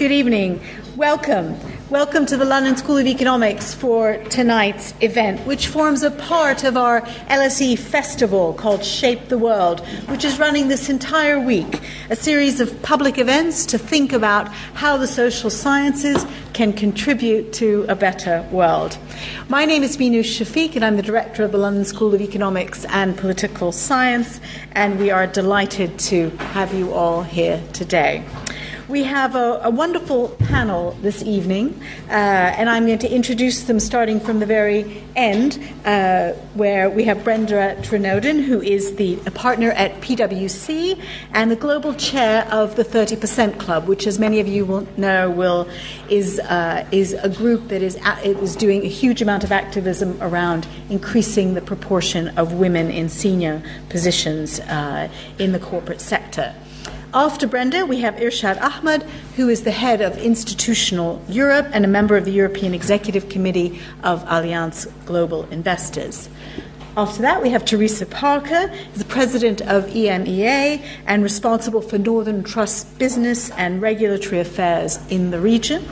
Good evening. Welcome. Welcome to the London School of Economics for tonight's event, which forms a part of our LSE festival called Shape the World, which is running this entire week. A series of public events to think about how the social sciences can contribute to a better world. My name is Minouche Shafik, and I'm the director of the London School of Economics and Political Science, and we are delighted to have you all here today. We have a, a wonderful panel this evening, uh, and I'm going to introduce them starting from the very end, uh, where we have Brenda Trenowden, who is the partner at PwC and the global chair of the 30% Club, which, as many of you will know, will is uh, is a group that is is doing a huge amount of activism around increasing the proportion of women in senior positions uh, in the corporate sector. After Brenda, we have Irshaad Ahmad, who is the head of Institutional Europe and a member of the European Executive Committee of Allianz Global Investors. After that, we have Teresa Parker, the president of EMEA and responsible for Northern Trust business and regulatory affairs in the region.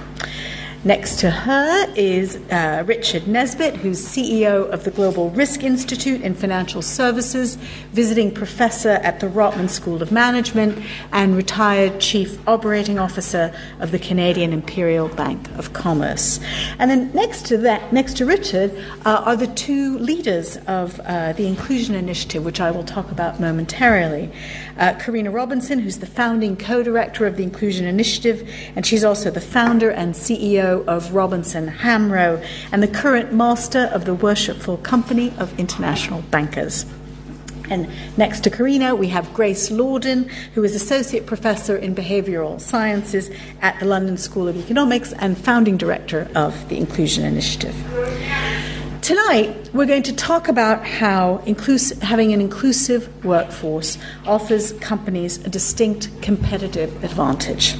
Next to her is uh, Richard Nesbitt, who's CEO of the Global Risk Institute in Financial Services, visiting professor at the Rotman School of Management, and retired chief operating officer of the Canadian Imperial Bank of Commerce. And then next to that, next to Richard, uh, are the two leaders of uh, the Inclusion Initiative, which I will talk about momentarily. Uh, Karina Robinson, who's the founding co director of the Inclusion Initiative, and she's also the founder and CEO of Robinson Hambro, and the current master of the Worshipful Company of International Bankers. And next to Karina, we have Grace Lordan, who is Associate Professor in Behavioral Sciences at the London School of Economics and founding director of the Inclusion Initiative. Tonight, we're going to talk about how having an inclusive workforce offers companies a distinct competitive advantage.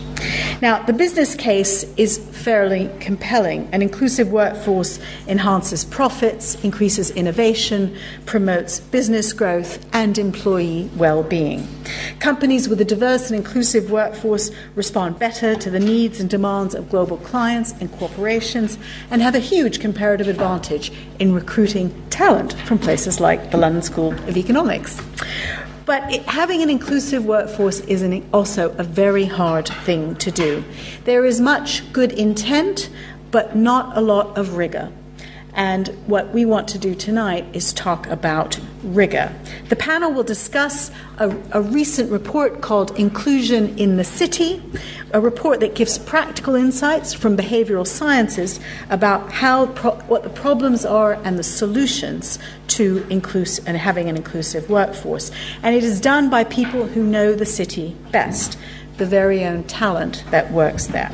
Now, the business case is fairly compelling. An inclusive workforce enhances profits, increases innovation, promotes business growth, and employee well being. Companies with a diverse and inclusive workforce respond better to the needs and demands of global clients and corporations and have a huge comparative advantage in recruiting talent from places like the London School of Economics. But it, having an inclusive workforce is an, also a very hard thing to do. There is much good intent, but not a lot of rigor. And what we want to do tonight is talk about rigor. The panel will discuss a, a, recent report called Inclusion in the City, a report that gives practical insights from behavioral sciences about how pro- what the problems are and the solutions to inclus- and having an inclusive workforce. And it is done by people who know the city best, the very own talent that works there.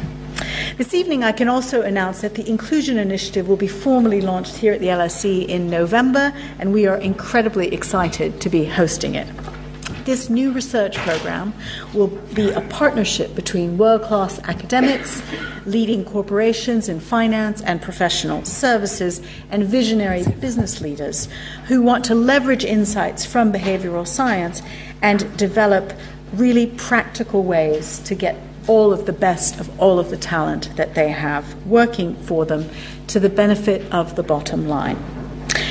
This evening, I can also announce that the Inclusion Initiative will be formally launched here at the LSE in November, and we are incredibly excited to be hosting it. This new research program will be a partnership between world class academics, leading corporations in finance and professional services, and visionary business leaders who want to leverage insights from behavioral science and develop really practical ways to get all of the best of all of the talent that they have working for them to the benefit of the bottom line.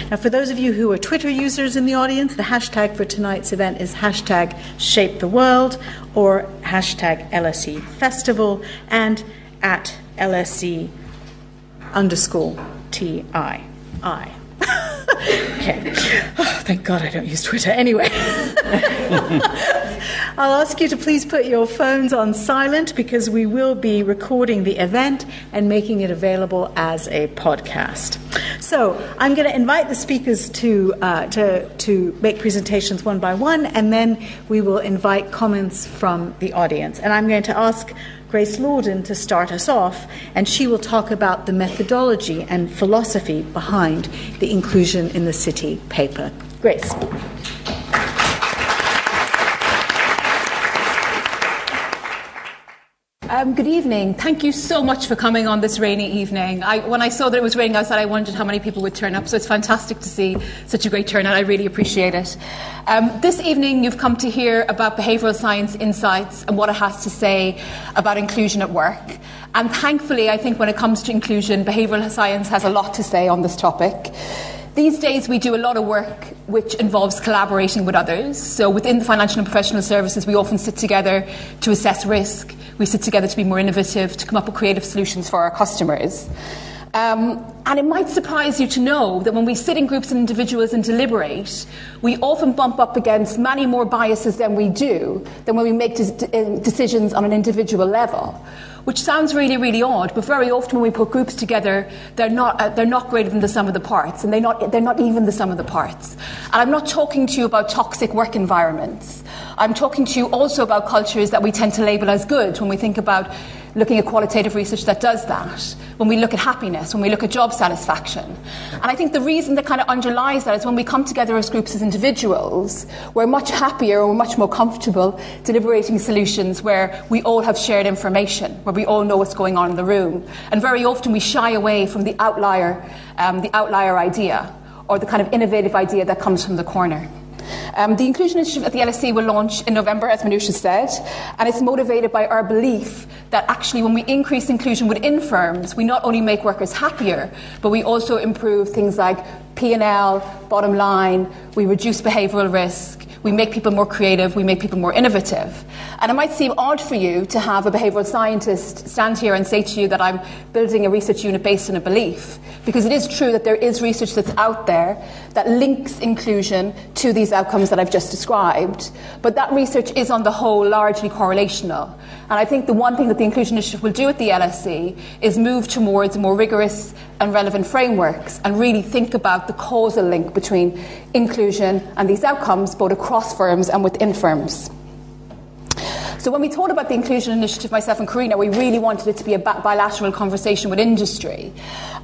Now, for those of you who are Twitter users in the audience, the hashtag for tonight's event is hashtag Shape the World or hashtag LSE Festival and at LSE underscore TI. I. okay. Oh, thank God I don't use Twitter. Anyway. I'll ask you to please put your phones on silent because we will be recording the event and making it available as a podcast. So I'm going to invite the speakers to, uh, to, to make presentations one by one, and then we will invite comments from the audience. And I'm going to ask Grace Lordan to start us off, and she will talk about the methodology and philosophy behind the Inclusion in the City paper. Grace. Um, good evening. Thank you so much for coming on this rainy evening. I, when I saw that it was raining outside, I wondered how many people would turn up, so it's fantastic to see such a great turnout. I really appreciate it. Um, this evening, you've come to hear about behavioural science insights and what it has to say about inclusion at work. And thankfully, I think when it comes to inclusion, behavioural science has a lot to say on this topic. These days, we do a lot of work which involves collaborating with others. So, within the financial and professional services, we often sit together to assess risk. We sit together to be more innovative, to come up with creative solutions for our customers. Um, and it might surprise you to know that when we sit in groups and individuals and deliberate, we often bump up against many more biases than we do than when we make de- decisions on an individual level which sounds really, really odd, but very often when we put groups together, they're not, uh, they're not greater than the sum of the parts, and they're not, they're not even the sum of the parts. And I'm not talking to you about toxic work environments. I'm talking to you also about cultures that we tend to label as good when we think about looking at qualitative research that does that, when we look at happiness, when we look at job satisfaction. And I think the reason that kind of underlies that is when we come together as groups, as individuals, we're much happier, we're much more comfortable deliberating solutions where we all have shared information, where we all know what's going on in the room. And very often we shy away from the outlier, um, the outlier idea, or the kind of innovative idea that comes from the corner. Um, the Inclusion Initiative at the LSE will launch in November, as Minouche said, and it's motivated by our belief that actually when we increase inclusion within firms, we not only make workers happier, but we also improve things like P&L, bottom line, we reduce behavioural risk, we make people more creative, we make people more innovative. And it might seem odd for you to have a behavioural scientist stand here and say to you that I'm building a research unit based on a belief, because it is true that there is research that's out there that links inclusion to these outcomes that I've just described. But that research is, on the whole, largely correlational. And I think the one thing that the Inclusion Initiative will do at the LSE is move towards more rigorous and relevant frameworks and really think about the causal link between inclusion and these outcomes, both across firms and within firms. So when we thought about the inclusion initiative, myself and Karina, we really wanted it to be a bilateral conversation with industry.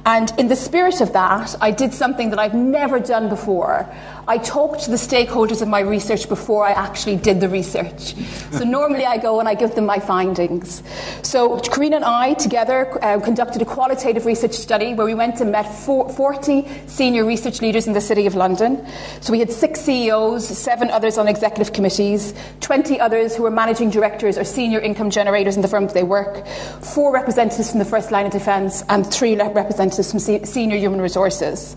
And in the spirit of that, I did something that I've never done before. I talked to the stakeholders of my research before I actually did the research. So normally I go and I give them my findings. So Karina and I together uh, conducted a qualitative research study where we went and met 40 senior research leaders in the City of London. So we had six CEOs, seven others on executive committees, 20 others who were managing directors or senior income generators in the firms they work, four representatives from the first line of defence, and three representatives from senior human resources.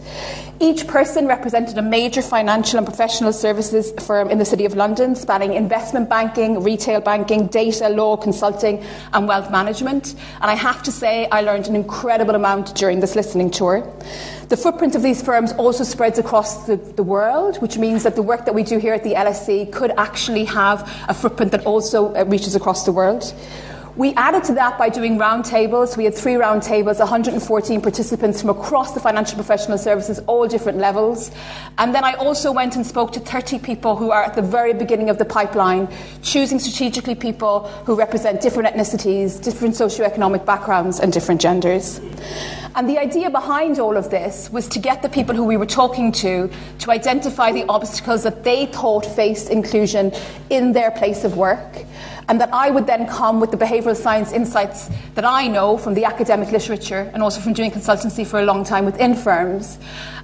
Each person represented a major financial and professional services firm in the City of London, spanning investment banking, retail banking, data, law, consulting, and wealth management. And I have to say, I learned an incredible amount during this listening tour. The footprint of these firms also spreads across the, the, world, which means that the work that we do here at the LSE could actually have a footprint that also uh, reaches across the world. We added to that by doing roundtables. We had three roundtables, 114 participants from across the financial professional services, all different levels. And then I also went and spoke to 30 people who are at the very beginning of the pipeline, choosing strategically people who represent different ethnicities, different socioeconomic backgrounds, and different genders. And the idea behind all of this was to get the people who we were talking to to identify the obstacles that they thought faced inclusion in their place of work and that I would then come with the behavioural science insights that I know from the academic literature and also from doing consultancy for a long time within firms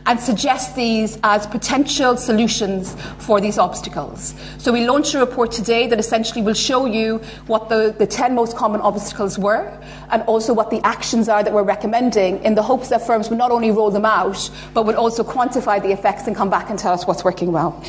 and suggest these as potential solutions for these obstacles. So we launched a report today that essentially will show you what the, the 10 most common obstacles were and also what the actions are that we're recommending in the hopes that firms will not only roll them out but would also quantify the effects and come back and tell us what's working well.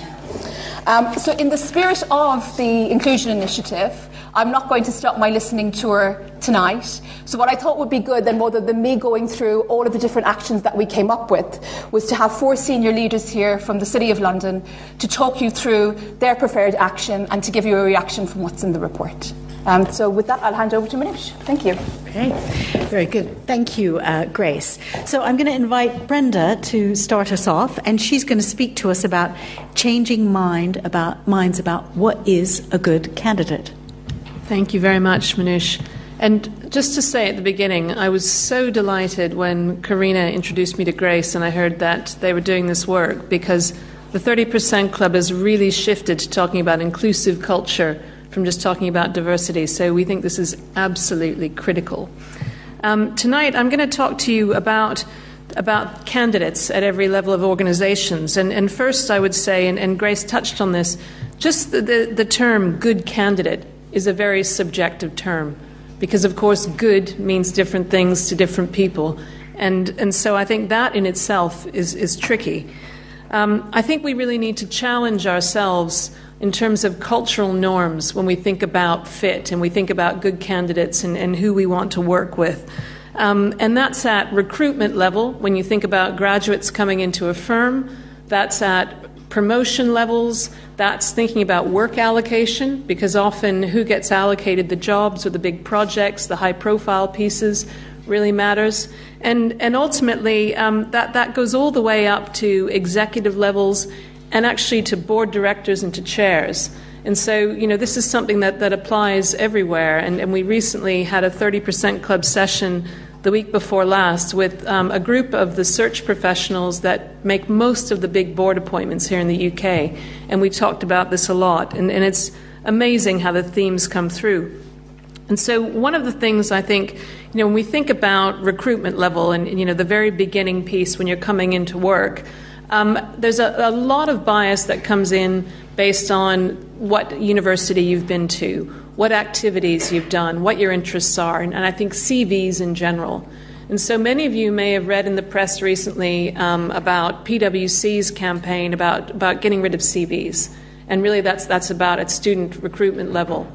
Um, so, in the spirit of the Inclusion Initiative, I'm not going to stop my listening tour tonight. So, what I thought would be good, then, rather than me going through all of the different actions that we came up with, was to have four senior leaders here from the City of London to talk you through their preferred action and to give you a reaction from what's in the report. Um, so, with that, I'll hand over to Minouche. Thank you. Okay, very good. Thank you, uh, Grace. So, I'm going to invite Brenda to start us off, and she's going to speak to us about changing mind about minds about what is a good candidate. Thank you very much, Minouche. And just to say at the beginning, I was so delighted when Karina introduced me to Grace and I heard that they were doing this work because the 30% Club has really shifted to talking about inclusive culture from just talking about diversity. So we think this is absolutely critical. Um, tonight, I'm going to talk to you about about candidates at every level of organizations. And, and first, I would say, and, and Grace touched on this, just the, the, the term good candidate is a very subjective term because, of course, good means different things to different people. And, and so I think that in itself is, is tricky. Um, I think we really need to challenge ourselves in terms of cultural norms when we think about fit and we think about good candidates and, and who we want to work with. Um, and that's at recruitment level when you think about graduates coming into a firm, that's at promotion levels, that's thinking about work allocation, because often who gets allocated the jobs or the big projects, the high profile pieces, really matters. And, and ultimately, um, that, that goes all the way up to executive levels and actually to board directors and to chairs. And so, you know, this is something that, that applies everywhere. And, and we recently had a 30% club session the week before last with um, a group of the search professionals that make most of the big board appointments here in the UK. And we talked about this a lot. And, and it's amazing how the themes come through. And so, one of the things I think, you know, when we think about recruitment level and, you know, the very beginning piece when you're coming into work, um, there's a, a lot of bias that comes in based on what university you've been to, what activities you've done, what your interests are, and, and I think CVs in general. And so many of you may have read in the press recently um, about PwC's campaign about, about getting rid of CVs. And really, that's, that's about at student recruitment level.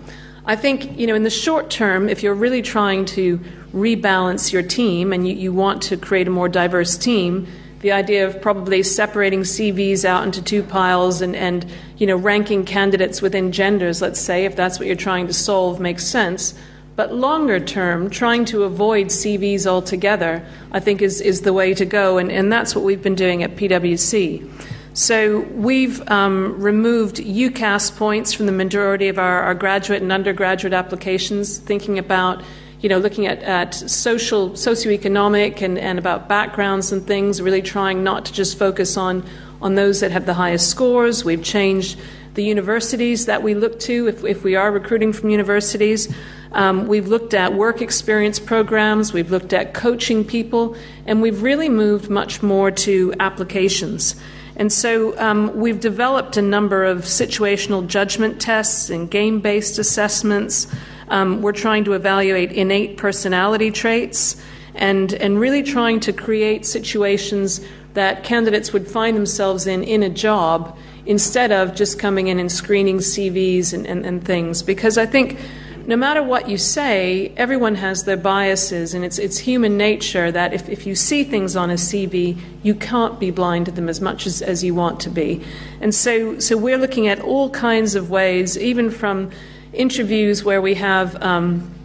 I think, you know, in the short term, if you're really trying to rebalance your team and you, you want to create a more diverse team, the idea of probably separating CVs out into two piles and, and you know, ranking candidates within genders, let's say, if that's what you're trying to solve, makes sense. But longer term, trying to avoid CVs altogether, I think, is, is the way to go. And, and that's what we've been doing at PwC. So we've um, removed UCAS points from the majority of our, our graduate and undergraduate applications, thinking about you know, looking at, at social, socioeconomic and, and about backgrounds and things, really trying not to just focus on, on those that have the highest scores. We've changed the universities that we look to if, if we are recruiting from universities. Um, we've looked at work experience programs, we've looked at coaching people, and we've really moved much more to applications. And so um, we've developed a number of situational judgment tests and game based assessments. Um, we're trying to evaluate innate personality traits and, and really trying to create situations that candidates would find themselves in in a job instead of just coming in and screening CVs and, and, and things. Because I think no matter what you say, everyone has their biases, and it's, it's human nature that if, if you see things on a CV, you can't be blind to them as much as, as you want to be. And so, so we're looking at all kinds of ways, even from interviews where we have um,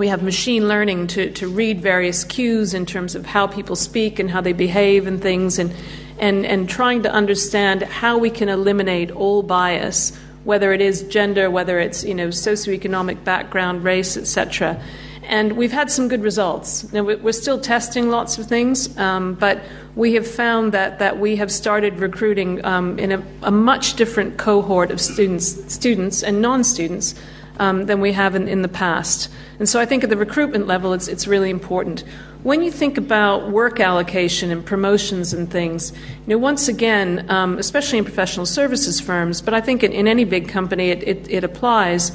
we have machine learning to, to read various cues in terms of how people speak and how they behave and things and, and, and trying to understand how we can eliminate all bias, whether it is gender, whether it's you know socioeconomic background, race, etc. And we've had some good results. Now, we're still testing lots of things, um, but we have found that, that we have started recruiting um, in a, a, much different cohort of students, students and non students um, than we have in, in, the past. And so I think at the recruitment level, it's, it's really important. When you think about work allocation and promotions and things, you know, once again, um, especially in professional services firms, but I think in, in any big company it, it, it applies,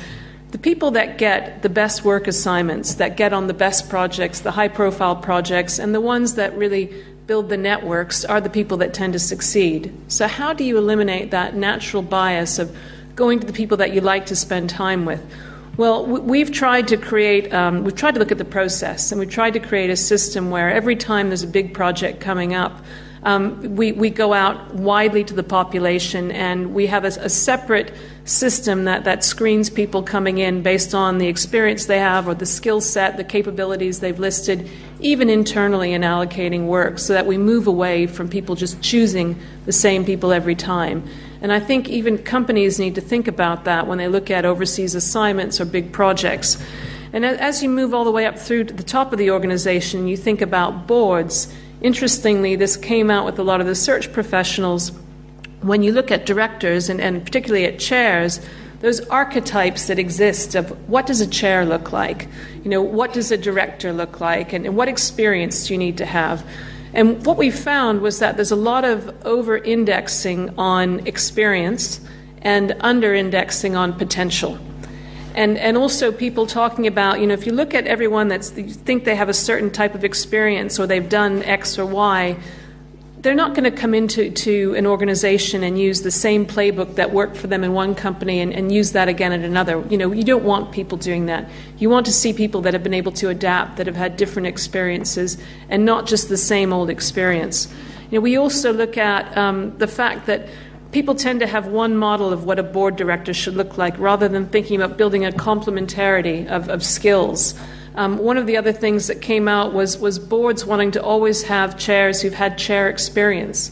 the people that get the best work assignments, that get on the best projects, the high profile projects, and the ones that really build the networks are the people that tend to succeed. So, how do you eliminate that natural bias of going to the people that you like to spend time with. Well, we've tried to create, um, we've tried to look at the process, and we've tried to create a system where every time there's a big project coming up, um, we, we go out widely to the population and we have a, a, separate system that, that screens people coming in based on the experience they have or the skill set, the capabilities they've listed, even internally in allocating work, so that we move away from people just choosing the same people every time. And I think even companies need to think about that when they look at overseas assignments or big projects. And as you move all the way up through to the top of the organization, you think about boards. Interestingly, this came out with a lot of the search professionals. When you look at directors and, and particularly at chairs, those archetypes that exist of what does a chair look like? You know, what does a director look like? And, and what experience do you need to have? And what we found was that there's a lot of over indexing on experience and under indexing on potential. And, and also people talking about, you know, if you look at everyone that's, you think they have a certain type of experience or they've done X or Y, they're not going to come into to an organization and use the same playbook that worked for them in one company and, and, use that again at another. You know, you don't want people doing that. You want to see people that have been able to adapt, that have had different experiences, and not just the same old experience. You know, we also look at um, the fact that people tend to have one model of what a board director should look like rather than thinking about building a complementarity of, of skills. Um, one of the other things that came out was, was boards wanting to always have chairs who've had chair experience.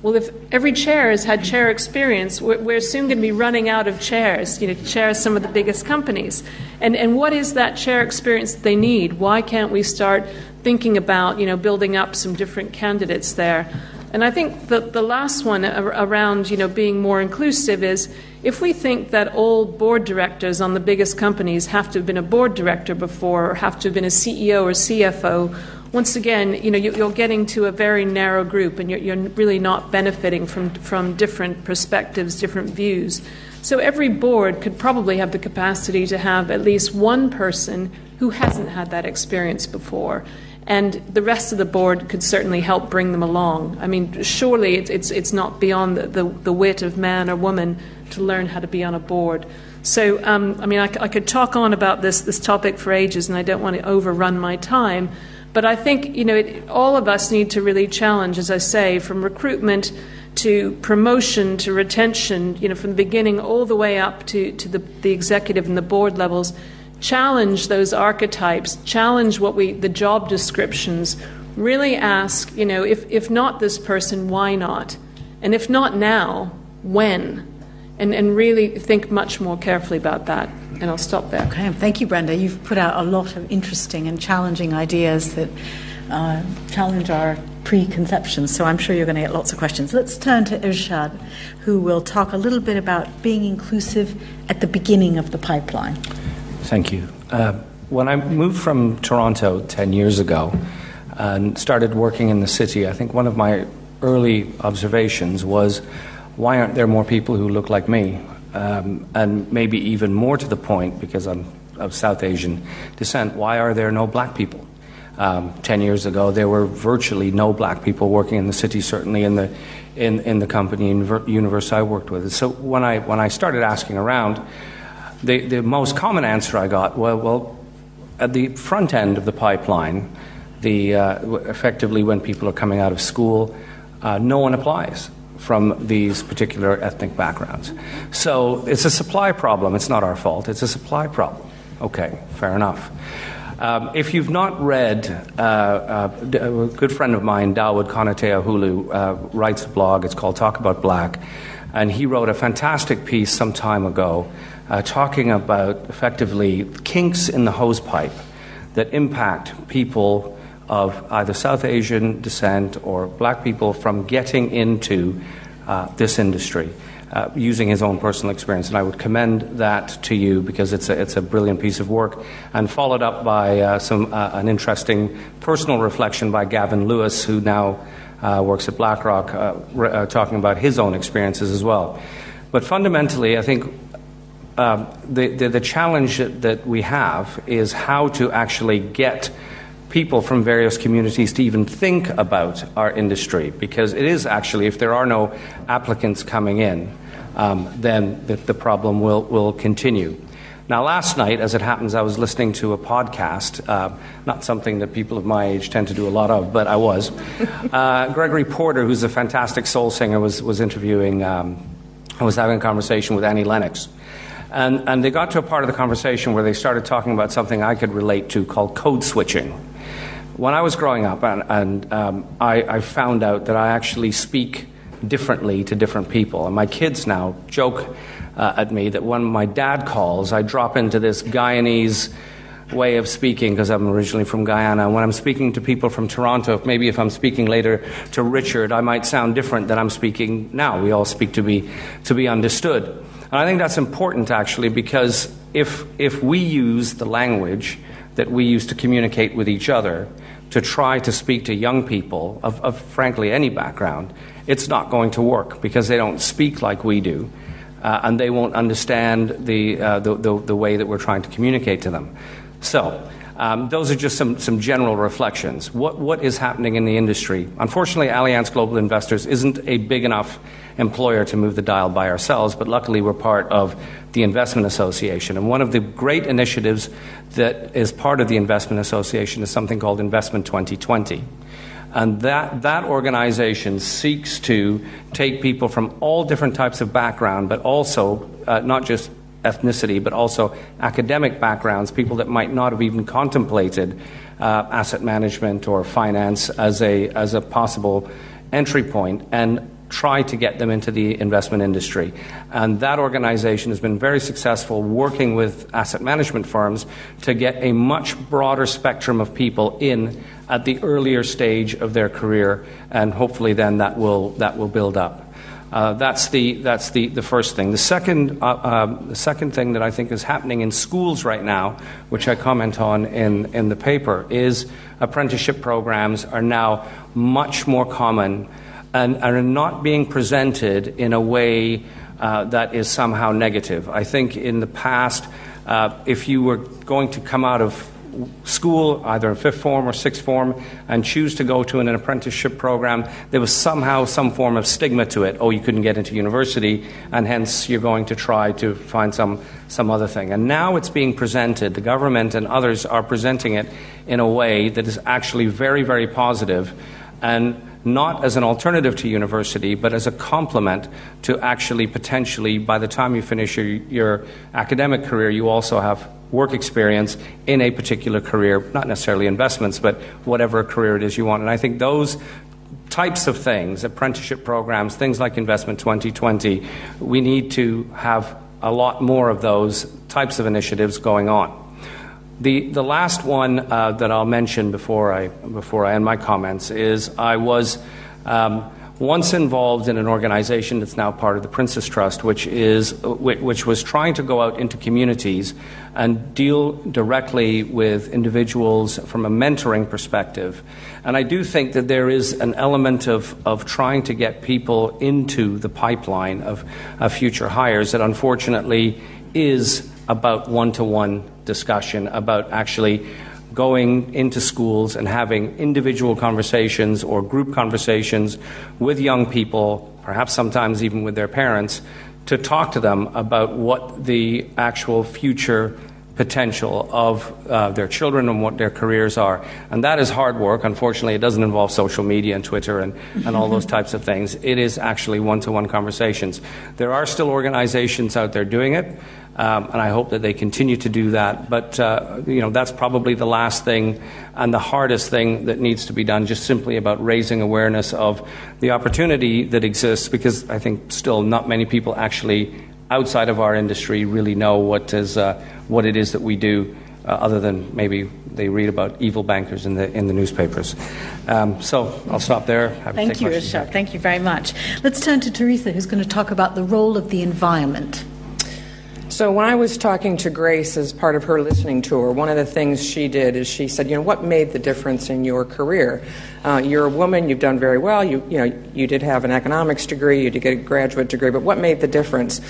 Well, if every chair has had chair experience, we're, we're soon going to be running out of chairs, you know, chairs some of the biggest companies. And, and what is that chair experience that they need? Why can't we start thinking about, you know, building up some different candidates there? And I think the, the last one around you know, being more inclusive is if we think that all board directors on the biggest companies have to have been a board director before or have to have been a CEO or CFO, once again, you know, you're getting to a very narrow group and you're, really not benefiting from, from different perspectives, different views. So every board could probably have the capacity to have at least one person who hasn't had that experience before and the rest of the board could certainly help bring them along. I mean, surely it's, it's, it's not beyond the, the, the, wit of man or woman to learn how to be on a board. So, um, I mean, I, I, could talk on about this, this topic for ages, and I don't want to overrun my time. But I think, you know, it, all of us need to really challenge, as I say, from recruitment to promotion to retention, you know, from the beginning all the way up to, to the, the executive and the board levels challenge those archetypes, challenge what we the job descriptions, really ask, you know, if, if not this person, why not? And if not now, when? And, and really think much more carefully about that. And I'll stop there. Okay, thank you, Brenda. You've put out a lot of interesting and challenging ideas that uh, challenge our preconceptions, so I'm sure you're going to get lots of questions. Let's turn to Irshaad, who will talk a little bit about being inclusive at the beginning of the pipeline. Thank you. Uh, when I moved from Toronto 10 years ago and started working in the city, I think one of my early observations was why aren't there more people who look like me? Um, and maybe even more to the point, because I'm of South Asian descent, why are there no black people? Um, Ten years ago, there were virtually no black people working in the city, certainly in the in, in the company universe I worked with. So when I when I started asking around, the, the most common answer I got was, well, at the front end of the pipeline, the, uh, effectively when people are coming out of school, uh, no one applies from these particular ethnic backgrounds. So it's a supply problem. It's not our fault. It's a supply problem. Okay, fair enough. Um, if you've not read, uh, uh, a good friend of mine, Dawid Konotey-Ahulu, uh, writes a blog. It's called Talk About Black. And he wrote a fantastic piece some time ago uh, talking about effectively kinks in the hose pipe that impact people of either South Asian descent or black people from getting into uh, this industry. Uh, using his own personal experience, and I would commend that to you because it's a, it's a brilliant piece of work, and followed up by uh, some uh, an interesting personal reflection by Gavin Lewis, who now uh, works at BlackRock, uh, re- talking about his own experiences as well. But fundamentally, I think um, the, the, the challenge that we have is how to actually get people from various communities to even think about our industry because it is actually, if there are no applicants coming in, um, then the, the, problem will, will continue. Now, last night, as it happens, I was listening to a podcast, uh, not something that people of my age tend to do a lot of, but I was. Uh, Gregory Porter, who's a fantastic soul singer, was, was interviewing, um, I was having a conversation with Annie Lennox. And, and they got to a part of the conversation where they started talking about something I could relate to called code switching. When I was growing up, and, and um, I, I found out that I actually speak differently to different people. And my kids now joke uh, at me that when my dad calls, I drop into this Guyanese way of speaking because I'm originally from Guyana. When I'm speaking to people from Toronto, maybe if I'm speaking later to Richard, I might sound different than I'm speaking now. We all speak to be, to be understood. And I think that's important actually because if, if we use the language that we use to communicate with each other to try to speak to young people of, of frankly any background, it's not going to work because they don't speak like we do. Uh, and they won't understand the, uh, the, the, the, way that we're trying to communicate to them. So, um, those are just some, some general reflections. What, what is happening in the industry? Unfortunately, Allianz Global Investors isn't a big enough employer to move the dial by ourselves, but luckily we're part of the Investment Association. And one of the great initiatives that is part of the Investment Association is something called Investment 2020. And that, that organization seeks to take people from all different types of background, but also uh, not just ethnicity, but also academic backgrounds, people that might not have even contemplated uh, asset management or finance as a, as a possible entry point, and try to get them into the investment industry. And that organization has been very successful working with asset management firms to get a much broader spectrum of people in at the earlier stage of their career, and hopefully then that will, that will build up. Uh, that's the, that's the, the first thing. The second, uh, uh, the second thing that I think is happening in schools right now, which I comment on in, in the paper, is apprenticeship programs are now much more common and are not being presented in a way uh, that is somehow negative. I think in the past, uh, if you were going to come out of school, either in fifth form or sixth form, and choose to go to an, an, apprenticeship program, there was somehow some form of stigma to it. Oh, you couldn't get into university, and hence you're going to try to find some, some other thing. And now it's being presented, the government and others are presenting it in a way that is actually very, very positive and not as an alternative to university, but as a complement to actually potentially, by the time you finish your, your academic career, you also have work experience in a particular career, not necessarily investments, but whatever career it is you want. And I think those types of things, apprenticeship programs, things like Investment 2020, we need to have a lot more of those types of initiatives going on. The, the last one uh, that I'll mention before I, before I end my comments is I was um, once involved in an organization that's now part of the Prince's Trust, which, is, which was trying to go out into communities and deal directly with individuals from a mentoring perspective. And I do think that there is an element of, of trying to get people into the pipeline of, of future hires that unfortunately is about one to one discussion, about actually going into schools and having individual conversations or group conversations with young people, perhaps sometimes even with their parents, to talk to them about what the actual future potential of uh, their children and what their careers are. And that is hard work. Unfortunately, it doesn't involve social media and Twitter and, and all those types of things. It is actually one to one conversations. There are still organizations out there doing it. Um, and I hope that they continue to do that. But uh, you know, that's probably the last thing and the hardest thing that needs to be done. Just simply about raising awareness of the opportunity that exists, because I think still not many people actually outside of our industry really know what is uh, what it is that we do. Uh, other than maybe they read about evil bankers in the in the newspapers. Um, so I'll stop there. Thank you, Richard. Thank you very much. Let's turn to Teresa, who's going to talk about the role of the environment. So, when I was talking to Grace as part of her listening tour, one of the things she did is she said, You know, what made the difference in your career? Uh, you're a woman, you've done very well, you, you know, you did have an economics degree, you did get a graduate degree, but what made the difference?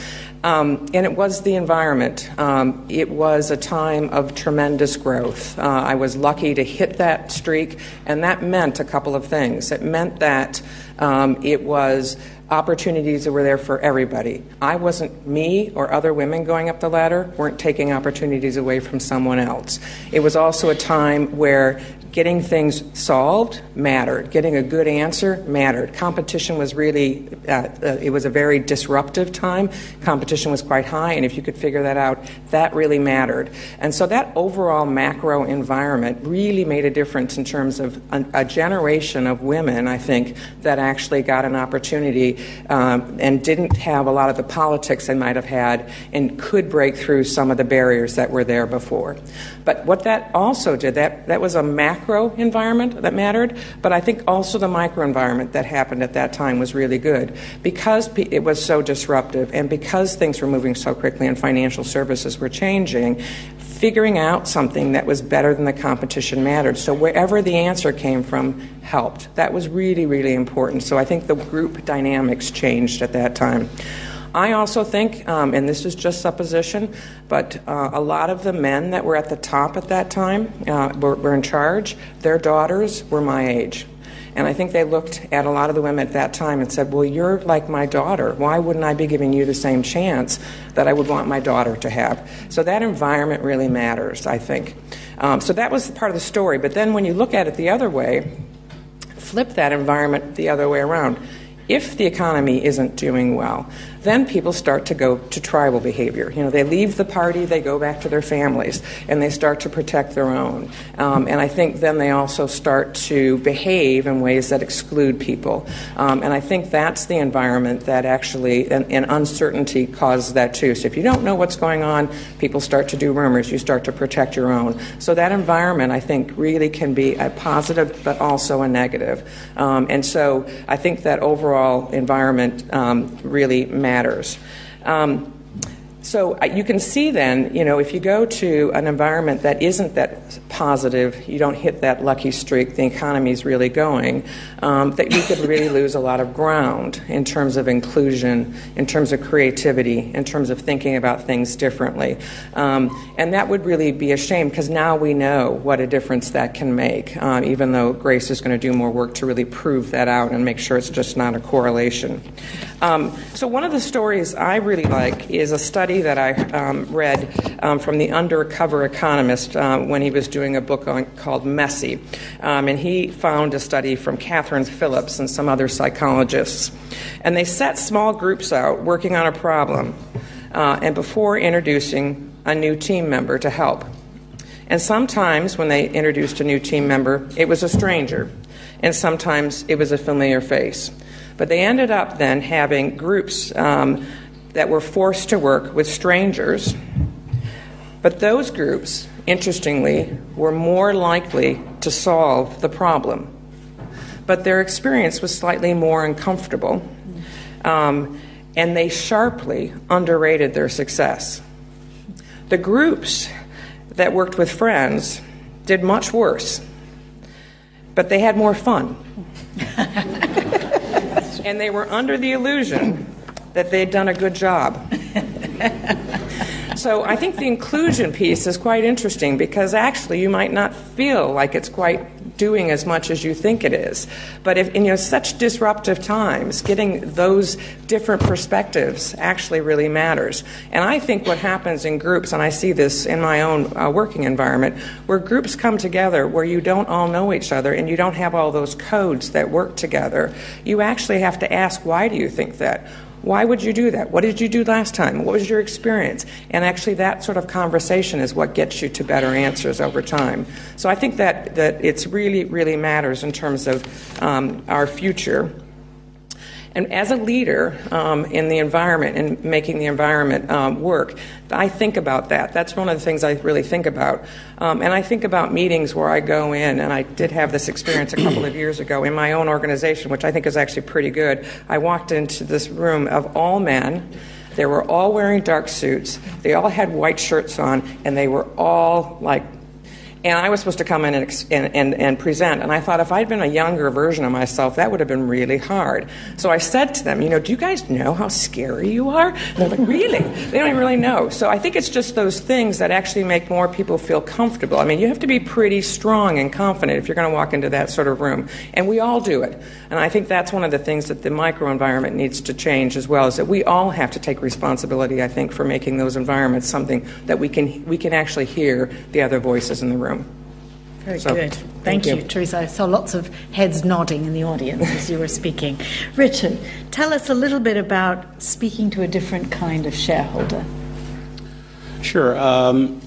Um, and it was the environment. Um, it was a time of tremendous growth. Uh, I was lucky to hit that streak, and that meant a couple of things. It meant that um, it was opportunities that were there for everybody. I wasn't me or other women going up the ladder weren't taking opportunities away from someone else. It was also a time where getting things solved mattered. Getting a good answer mattered. Competition was really, uh, uh, it was a very disruptive time. Competition was quite high, and if you could figure that out, that really mattered. And so that overall macro environment really made a difference in terms of a, a generation of women, I think, that actually got an opportunity um, and didn't have a lot of the politics they might have had and could break through some of the barriers that were there before. But what that also did, that, that was a macro environment that mattered, but I think also the micro environment that happened at that time was really good because it was so disruptive and because things were moving so quickly and financial services were changing figuring out something that was better than the competition mattered. So wherever the answer came from helped. That was really, really important. So I think the group dynamics changed at that time. I also think, um, and this is just supposition, but uh, a lot of the men that were at the top at that time uh, were, were in charge. Their daughters were my age. And I think they looked at a lot of the women at that time and said, Well, you're like my daughter. Why wouldn't I be giving you the same chance that I would want my daughter to have? So that environment really matters, I think. Um, so that was part of the story. But then when you look at it the other way, flip that environment the other way around. If the economy isn't doing well, then people start to go to tribal behavior. You know, they leave the party, they go back to their families, and they start to protect their own. Um, and I think then they also start to behave in ways that exclude people. Um, and I think that's the environment that actually, and, and uncertainty causes that too. So if you don't know what's going on, people start to do rumors, you start to protect your own. So that environment, I think, really can be a positive but also a negative. Um, and so I think that overall environment um, really matters matters. Um, so uh, you can see then, you know, if you go to an environment that isn't that positive, you don't hit that lucky streak, the economy is really going, um, that you could really lose a lot of ground in terms of inclusion, in terms of creativity, in terms of thinking about things differently. Um, and that would really be a shame because now we know what a difference that can make, um, even though Grace is going to do more work to really prove that out and make sure it's just not a correlation. Um, so, one of the stories I really like is a study that I um, read um, from the undercover economist uh, when he was doing a book on, called Messy. Um, and he found a study from Katherine Phillips and some other psychologists. And they set small groups out working on a problem uh, and before introducing a new team member to help. And sometimes when they introduced a new team member, it was a stranger. And sometimes it was a familiar face. But they ended up then having groups um, that were forced to work with strangers. But those groups, interestingly, were more likely to solve the problem. But their experience was slightly more uncomfortable, um, and they sharply underrated their success. The groups that worked with friends did much worse, but they had more fun. and they were under the illusion that they'd done a good job. so I think the inclusion piece is quite interesting because actually you might not feel like it's quite doing as much as you think it is. But if in you know, such disruptive times, getting those different perspectives actually really matters. And I think what happens in groups, and I see this in my own uh, working environment, where groups come together where you don't all know each other and you don't have all those codes that work together, you actually have to ask, why do you think that? Why would you do that? What did you do last time? What was your experience? And actually, that sort of conversation is what gets you to better answers over time. So I think that, that it's really, really matters in terms of um, our future. And as a leader um, in the environment and making the environment um, work, I think about that. That's one of the things I really think about. Um, and I think about meetings where I go in, and I did have this experience a couple of years ago in my own organization, which I think is actually pretty good. I walked into this room of all men. They were all wearing dark suits. They all had white shirts on, and they were all like and I was supposed to come in and, and, and, present. And I thought if I'd been a younger version of myself, that would have been really hard. So I said to them, you know, do you guys know how scary you are? And they're like, really? They don't even really know. So I think it's just those things that actually make more people feel comfortable. I mean, you have to be pretty strong and confident if you're going to walk into that sort of room. And we all do it. And I think that's one of the things that the microenvironment needs to change as well, is that we all have to take responsibility, I think, for making those environments something that we can, we can actually hear the other voices in the room. Very so, good. Thank, thank you. you, Teresa. I saw lots of heads nodding in the audience as you were speaking. Richard, tell us a little bit about speaking to a different kind of shareholder. Sure. Um,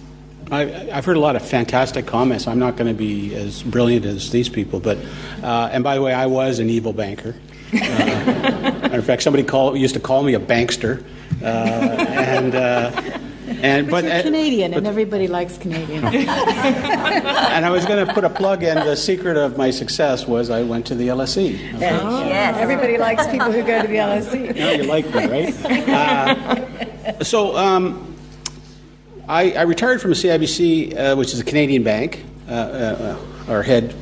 I, have heard a lot of fantastic comments. I'm not going to be as brilliant as these people, but uh, and by the way, I was an evil banker. Uh, matter of fact, somebody call, used to call me a bankster, uh, and uh, And But uh, Canadian, but- and everybody likes Canadian. and I was going to put a plug in. The secret of my success was I went to the LSE. yes. Everybody likes people who go to the LSE. Now you like me, right? Uh, so um, I, I retired from CIBC, uh, which is a Canadian bank. Uh, uh, our head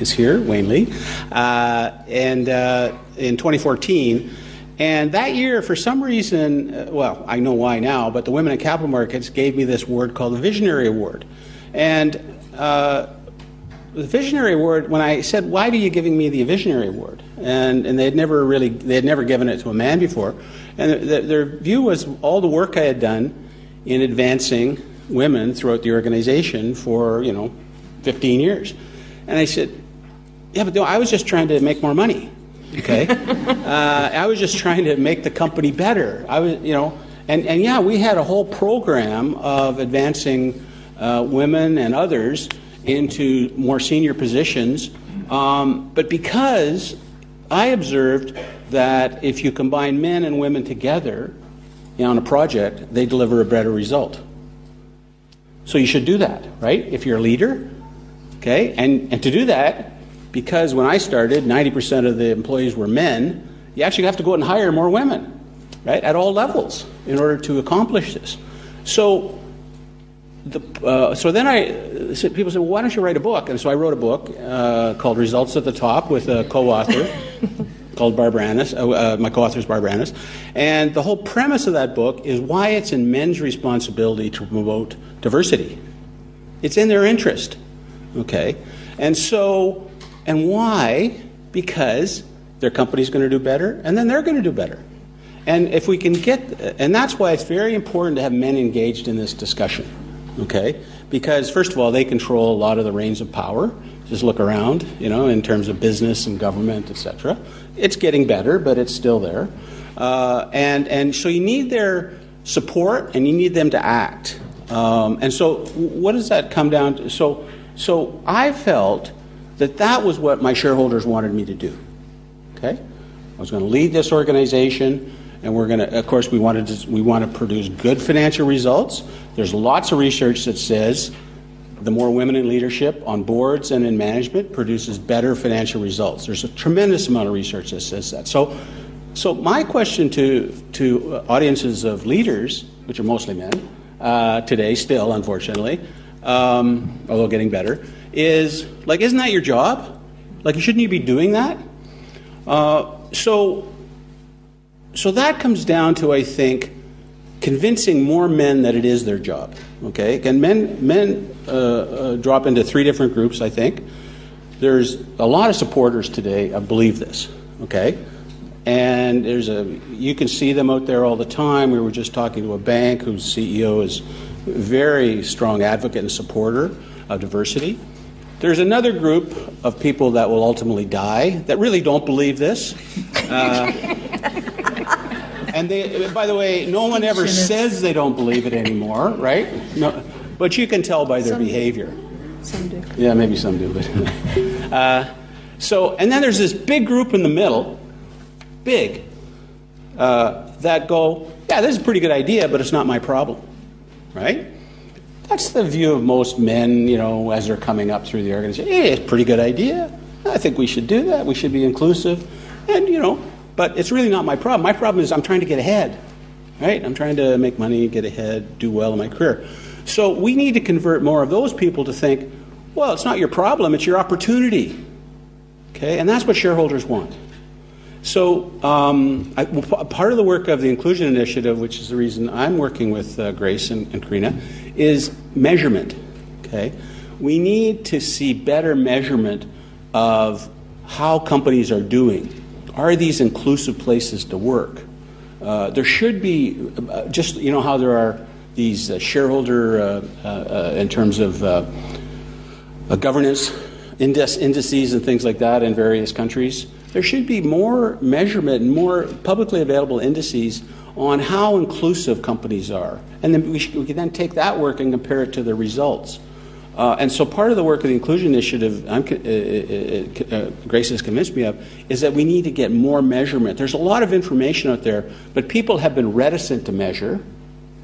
is here, Wayne Lee, uh, and uh, in 2014. And that year, for some reason, uh, well, I know why now, but the Women in Capital Markets gave me this award called the Visionary Award. And uh, the Visionary Award, when I said, "Why are you giving me the Visionary Award?" and and they had never really they had never given it to a man before, and th their view was all the work I had done in advancing women throughout the organization for you know 15 years, and I said, "Yeah, but no, I was just trying to make more money." Okay, uh, I was just trying to make the company better. I was, you know, and and yeah, we had a whole program of advancing uh, women and others into more senior positions. Um, but because I observed that if you combine men and women together you know, on a project, they deliver a better result. So you should do that, right? If you're a leader, okay? And, and to do that, because when I started, 90% of the employees were men, you actually have to go out and hire more women, right? At all levels in order to accomplish this. So the, uh, so then I said, people said, well, why don't you write a book? And so I wrote a book uh, called Results at the Top with a co-author called Barbara Annis. Uh, uh, my co-author is Barbara Annis. And the whole premise of that book is why it's in men's responsibility to promote diversity. It's in their interest, okay? And so, and why? Because their company's going to do better, and then they're going to do better. And if we can get, and that's why it's very important to have men engaged in this discussion okay? Because, first of all, they control a lot of the reins of power. Just look around, you know, in terms of business and government, etc. It's getting better, but it's still there. Uh, and, and so you need their support and you need them to act. Um, and so, what does that come down to? So, so I felt that that was what my shareholders wanted me to do. Okay? I was going to lead this organization and we're going to of course we wanted to we want to produce good financial results there's lots of research that says the more women in leadership on boards and in management produces better financial results there's a tremendous amount of research that says that so so my question to to audiences of leaders which are mostly men uh, today still unfortunately um, although getting better is like isn't that your job like shouldn't you be doing that uh, so so that comes down to, I think, convincing more men that it is their job. Okay, again, men men uh, uh, drop into three different groups. I think there's a lot of supporters today. I believe this. Okay, and there's a you can see them out there all the time. We were just talking to a bank whose CEO is a very strong advocate and supporter of diversity. There's another group of people that will ultimately die that really don't believe this. Uh, and they, by the way, no one ever says they don't believe it anymore, right? No, but you can tell by their Some do. behavior. Some do. Yeah, maybe some do, but uh, so and then there's this big group in the middle, big, uh, that go, yeah, this is a pretty good idea, but it's not my problem, right? That's the view of most men, you know, as they're coming up through the organization. Hey, it's a pretty good idea. I think we should do that. We should be inclusive, and you know, but it's really not my problem. My problem is I'm trying to get ahead, right? I'm trying to make money, get ahead, do well in my career. So we need to convert more of those people to think, well, it's not your problem, it's your opportunity. Okay, and that's what shareholders want. So, um, I, well, part of the work of the Inclusion Initiative, which is the reason I'm working with uh, Grace and, and Karina, is measurement. Okay, we need to see better measurement of how companies are doing. Are these inclusive places to work? Uh, there should be uh, just you know how there are these uh, shareholder uh, uh, uh, in terms of governance indices and things like that in various countries. There should be more measurement and more publicly available indices on how inclusive companies are, and then we, should, we can then take that work and compare it to the results. Uh, and so part of the work of the Inclusion Initiative, I'm, uh, uh, uh, Grace has convinced me of, is that we need to get more measurement. There's a lot of information out there, but people have been reticent to measure,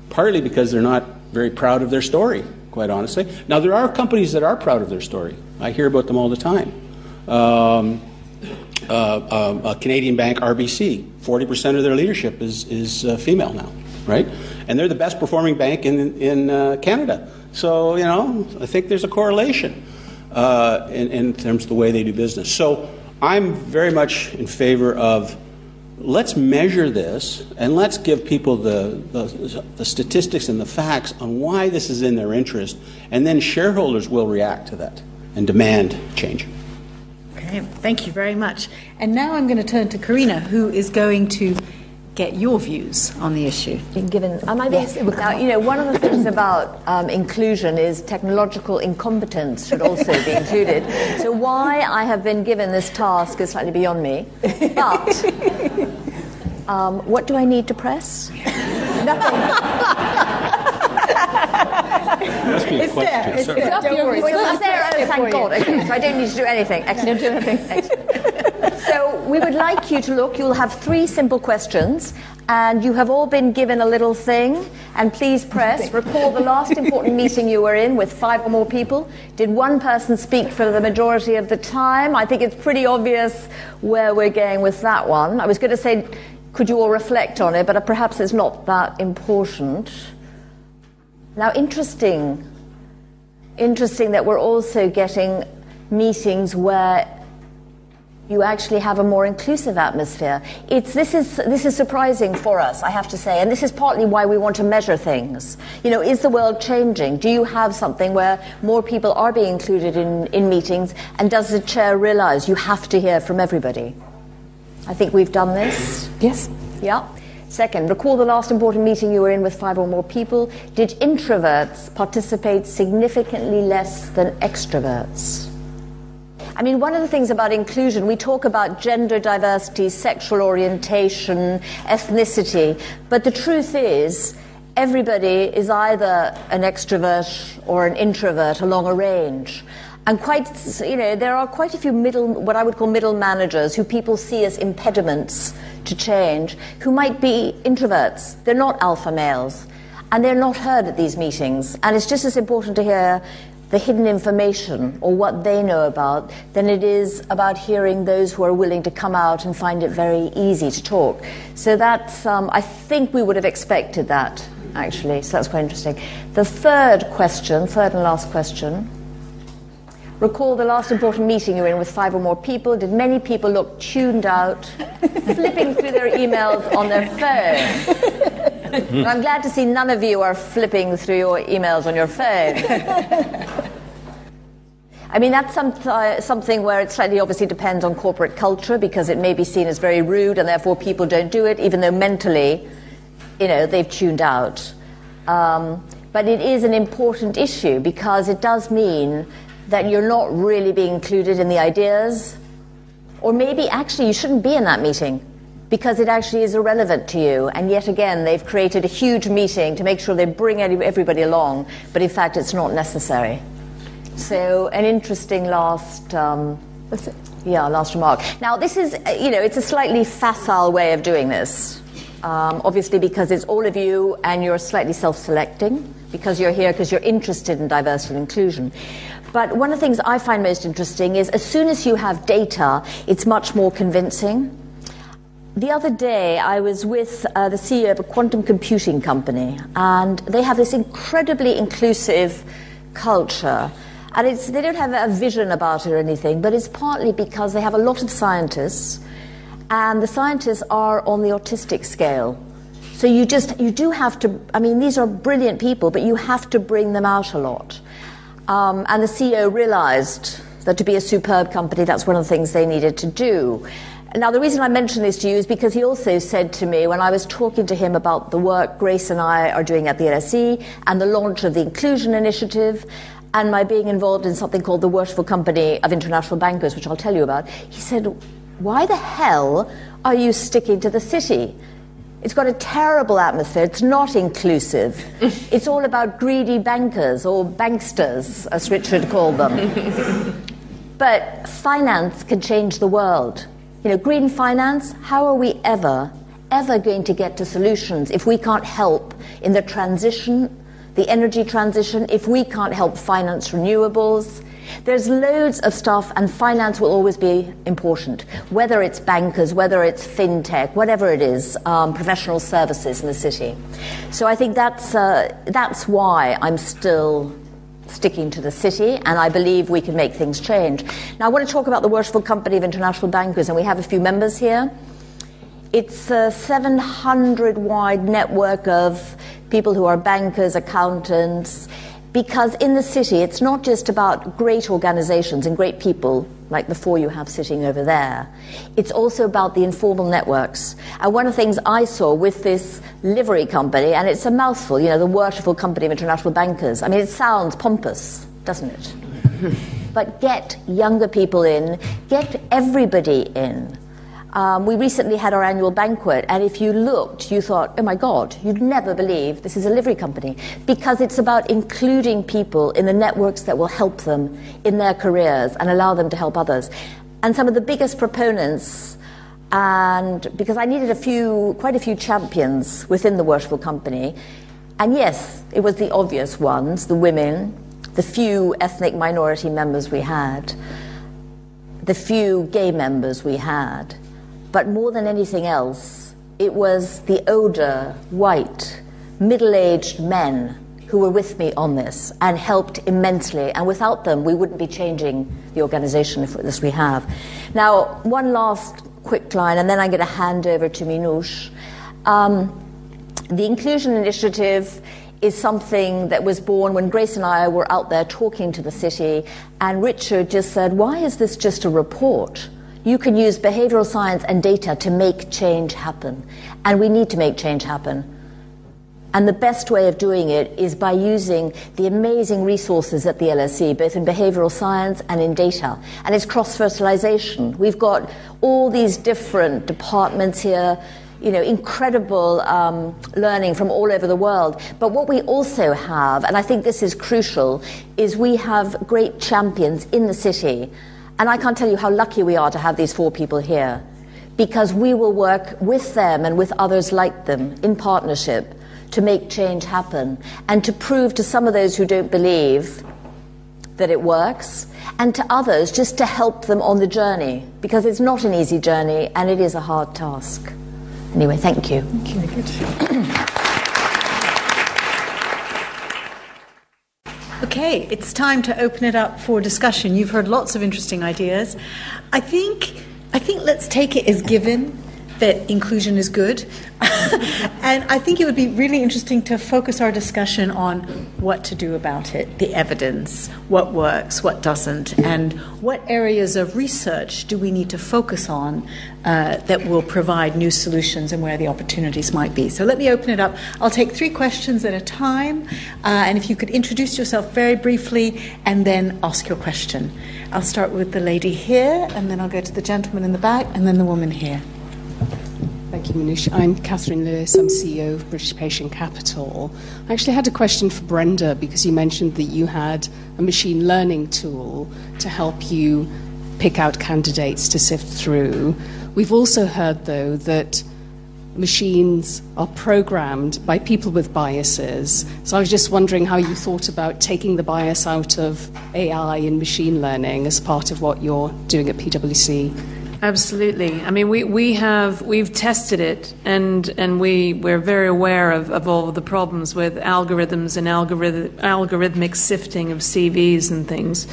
partly because they're not very proud of their story, quite honestly. Now, there are companies that are proud of their story. I hear about them all the time. Um, uh, uh, a Canadian bank, RBC, 40% of their leadership is, is uh, female now, right? And they're the best performing bank in, in uh, Canada. So, you know, I think there's a correlation in, in terms of the way they do business. So, I'm very much in favor of let's measure this and let's give people the, the, the, statistics and the facts on why this is in their interest, and then shareholders will react to that and demand change. Thank you very much. And now I'm going to turn to Karina, who is going to get your views on the issue. Given, am I yes. now, you know, one of the things about um, inclusion is technological incompetence should also be included. So why I have been given this task is slightly beyond me. But um, what do I need to press? Nothing. Must be a it's question. There. It's there. Don't worry. Well, it's there. Oh, thank God. Okay, so I don't need to do anything. Excellent. Don't do anything. so we would like you to look. You'll have three simple questions, and you have all been given a little thing. And please press. Recall the last important meeting you were in with five or more people. Did one person speak for the majority of the time? I think it's pretty obvious where we're going with that one. I was going to say, could you all reflect on it, but perhaps it's not that important. Now, interesting, interesting that we're also getting meetings where you actually have a more inclusive atmosphere. It's, this, is, this is surprising for us, I have to say, and this is partly why we want to measure things. You know, is the world changing? Do you have something where more people are being included in, in meetings, and does the chair realize you have to hear from everybody? I think we've done this. Yes. Yeah. Second, recall the last important meeting you were in with five or more people. Did introverts participate significantly less than extroverts? I mean, one of the things about inclusion, we talk about gender diversity, sexual orientation, ethnicity, but the truth is, everybody is either an extrovert or an introvert along a range. And quite, you know, there are quite a few middle, what I would call middle managers who people see as impediments to change, who might be introverts. They're not alpha males. And they're not heard at these meetings. And it's just as important to hear the hidden information or what they know about than it is about hearing those who are willing to come out and find it very easy to talk. So that's, um, I think we would have expected that, actually. So that's quite interesting. The third question, third and last question Recall the last important meeting you were in with five or more people. Did many people look tuned out, flipping through their emails on their phone? I'm glad to see none of you are flipping through your emails on your phone. I mean, that's some, uh, something where it slightly obviously depends on corporate culture because it may be seen as very rude and therefore people don't do it, even though mentally, you know, they've tuned out. Um, but it is an important issue because it does mean that you're not really being included in the ideas. Or maybe actually you shouldn't be in that meeting because it actually is irrelevant to you. And yet again, they've created a huge meeting to make sure they bring everybody along, but in fact, it's not necessary. So, an interesting last. Um, yeah, last remark. Now, this is, you know, it's a slightly facile way of doing this. Um, obviously, because it's all of you and you're slightly self selecting because you're here because you're interested in diversity and inclusion. But one of the things I find most interesting is as soon as you have data, it's much more convincing. The other day, I was with uh, the CEO of a quantum computing company, and they have this incredibly inclusive culture. And they don't have a vision about it or anything, but it's partly because they have a lot of scientists, and the scientists are on the autistic scale. So you just, you do have to, I mean, these are brilliant people, but you have to bring them out a lot. Um, and the CEO realized that to be a superb company, that's one of the things they needed to do. Now, the reason I mention this to you is because he also said to me when I was talking to him about the work Grace and I are doing at the LSE and the launch of the Inclusion Initiative and my being involved in something called the Worshipful Company of International Bankers, which I'll tell you about, he said, Why the hell are you sticking to the city? It's got a terrible atmosphere. It's not inclusive. it's all about greedy bankers or banksters, as Richard called them. but finance can change the world. You know, green finance, how are we ever, ever going to get to solutions if we can't help in the transition the energy transition, if we can't help finance renewables, there's loads of stuff, and finance will always be important, whether it's bankers, whether it's fintech, whatever it is, um, professional services in the city. So I think that's, uh, that's why I'm still sticking to the city, and I believe we can make things change. Now, I want to talk about the Worshipful Company of International Bankers, and we have a few members here. It's a 700 wide network of people who are bankers, accountants, because in the city, it's not just about great organizations and great people like the four you have sitting over there. It's also about the informal networks. And one of the things I saw with this livery company, and it's a mouthful, you know, the Worshipful Company of International Bankers. I mean, it sounds pompous, doesn't it? but get younger people in, get everybody in. Um, we recently had our annual banquet, and if you looked, you thought, oh my God, you'd never believe this is a livery company. Because it's about including people in the networks that will help them in their careers and allow them to help others. And some of the biggest proponents, and because I needed a few, quite a few champions within the Worshipful Company, and yes, it was the obvious ones, the women, the few ethnic minority members we had, the few gay members we had but more than anything else, it was the older, white, middle aged men who were with me on this and helped immensely. And without them, we wouldn't be changing the organization as we have. Now, one last quick line, and then I'm going to hand over to Minouche. Um, the Inclusion Initiative is something that was born when Grace and I were out there talking to the city, and Richard just said, Why is this just a report? You can use behavioral science and data to make change happen. And we need to make change happen. And the best way of doing it is by using the amazing resources at the LSE, both in behavioral science and in data. And it's cross fertilization. We've got all these different departments here, you know, incredible um, learning from all over the world. But what we also have, and I think this is crucial, is we have great champions in the city and I can't tell you how lucky we are to have these four people here because we will work with them and with others like them in partnership to make change happen and to prove to some of those who don't believe that it works and to others just to help them on the journey because it's not an easy journey and it is a hard task. Anyway, thank you. Thank you. Okay, it's time to open it up for discussion. You've heard lots of interesting ideas. I think I think let's take it as given that inclusion is good. and I think it would be really interesting to focus our discussion on what to do about it, the evidence, what works, what doesn't, and what areas of research do we need to focus on uh, that will provide new solutions and where the opportunities might be. So let me open it up. I'll take three questions at a time, uh, and if you could introduce yourself very briefly and then ask your question. I'll start with the lady here, and then I'll go to the gentleman in the back, and then the woman here. Thank you, Minouche. I'm Catherine Lewis. I'm CEO of British Patient Capital. I actually had a question for Brenda because you mentioned that you had a machine learning tool to help you pick out candidates to sift through. We've also heard, though, that machines are programmed by people with biases. So I was just wondering how you thought about taking the bias out of AI and machine learning as part of what you're doing at PwC. Absolutely. I mean, we, we have we've tested it, and and we we're very aware of, of all the problems with algorithms and algorithm, algorithmic sifting of CVs and things.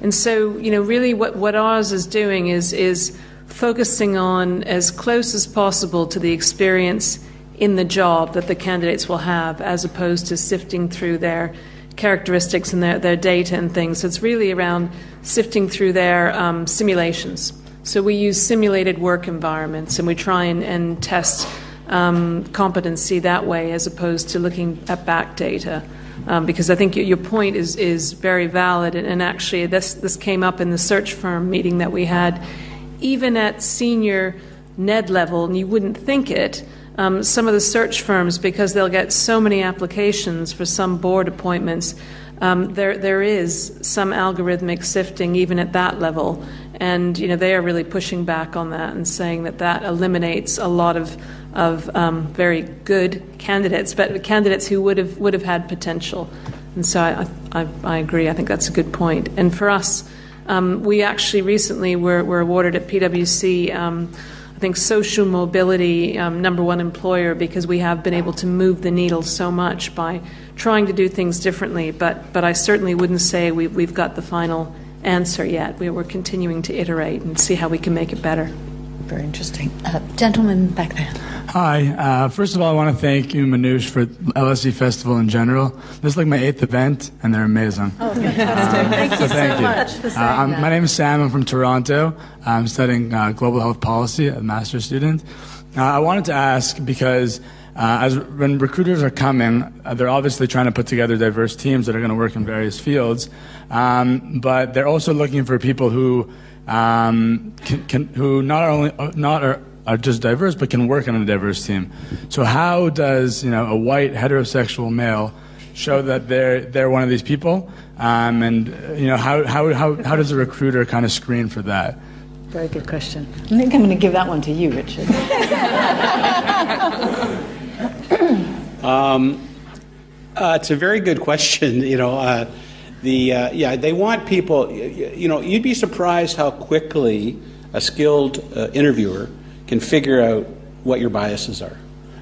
And so, you know, really, what, what ours is doing is is focusing on as close as possible to the experience in the job that the candidates will have, as opposed to sifting through their characteristics and their, their data and things. So it's really around sifting through their um, simulations. So we use simulated work environments and we try and, and test um, competency that way as opposed to looking at back data. Um, because I think your point is, is very valid. And, and actually, this, this came up in the search firm meeting that we had. Even at senior NED level, and you wouldn't think it, um, some of the search firms, because they'll get so many applications for some board appointments, um, there there is some algorithmic sifting even at that level, and you know they are really pushing back on that and saying that that eliminates a lot of of um, very good candidates, but candidates who would have would have had potential. And so I, I, I agree. I think that's a good point. And for us, um, we actually recently were, were awarded at PwC. Um, I think social mobility um, number one employer because we have been able to move the needle so much by trying to do things differently. But but I certainly wouldn't say we, we've got the final answer yet. We, we're continuing to iterate and see how we can make it better. Very interesting. Uh, gentleman back there. Hi. Uh, first of all, I want to thank you, Minouche, for LSE Festival in general. This is like my eighth event, and they're amazing. Oh, fantastic. thank you so, thank much you. for saying uh, that. My name is Sam. I'm from Toronto. I'm studying uh, global health policy, a master's student. Uh, I wanted to ask because uh, as when recruiters are coming, uh, they're obviously trying to put together diverse teams that are going to work in various fields, um, but they're also looking for people who um, can, can, who not only uh, not are, are just diverse, but can work on a diverse team. So how does you know a white heterosexual male show that they're they're one of these people? Um, and uh, you know how, how how how does a recruiter kind of screen for that? Very good question. I think I'm going to give that one to you, Richard. Um, uh, it's a very good question. You know, uh, the uh, yeah, they want people. You, you know, you'd be surprised how quickly a skilled uh, interviewer can figure out what your biases are.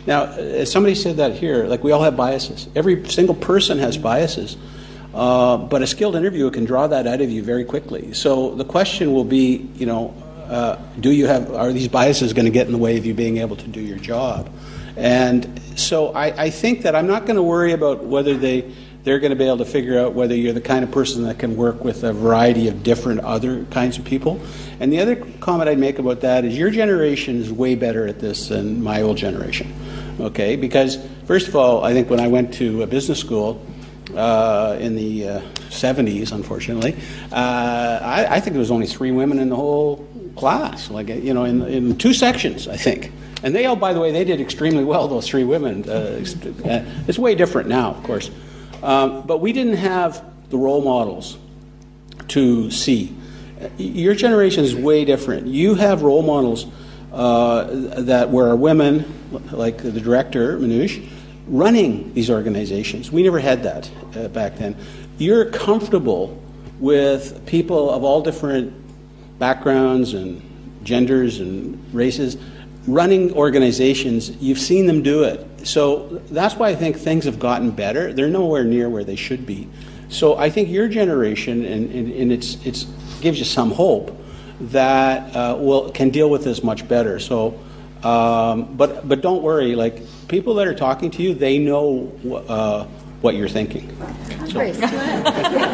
Now, as somebody said that here, like we all have biases. Every single person has biases. Uh, but a skilled interviewer can draw that out of you very quickly. So the question will be, you know, uh, do you have are these biases going to get in the way of you being able to do your job? And so I, I think that I'm not going to worry about whether they they're going to be able to figure out whether you're the kind of person that can work with a variety of different other kinds of people. And the other comment I'd make about that is your generation is way better at this than my old generation. Okay, because first of all, I think when I went to a business school uh, in the uh, 70s, unfortunately, uh, I, I think there was only three women in the whole class, like you know, in, in two sections, I think. And they all, by the way, they did extremely well. Those three women. Uh, it's way different now, of course. Um, but we didn't have the role models to see. Your generation is way different. You have role models uh, that were women, like the director Minouche, running these organizations. We never had that uh, back then. You're comfortable with people of all different backgrounds and genders and races running organizations. You've seen them do it. So that's why I think things have gotten better. They're nowhere near where they should be. So I think your generation, and, and, and it's, it's gives you some hope that uh, will can deal with this much better. So, um, but but don't worry. Like people that are talking to you, they know uh, what you're thinking. So.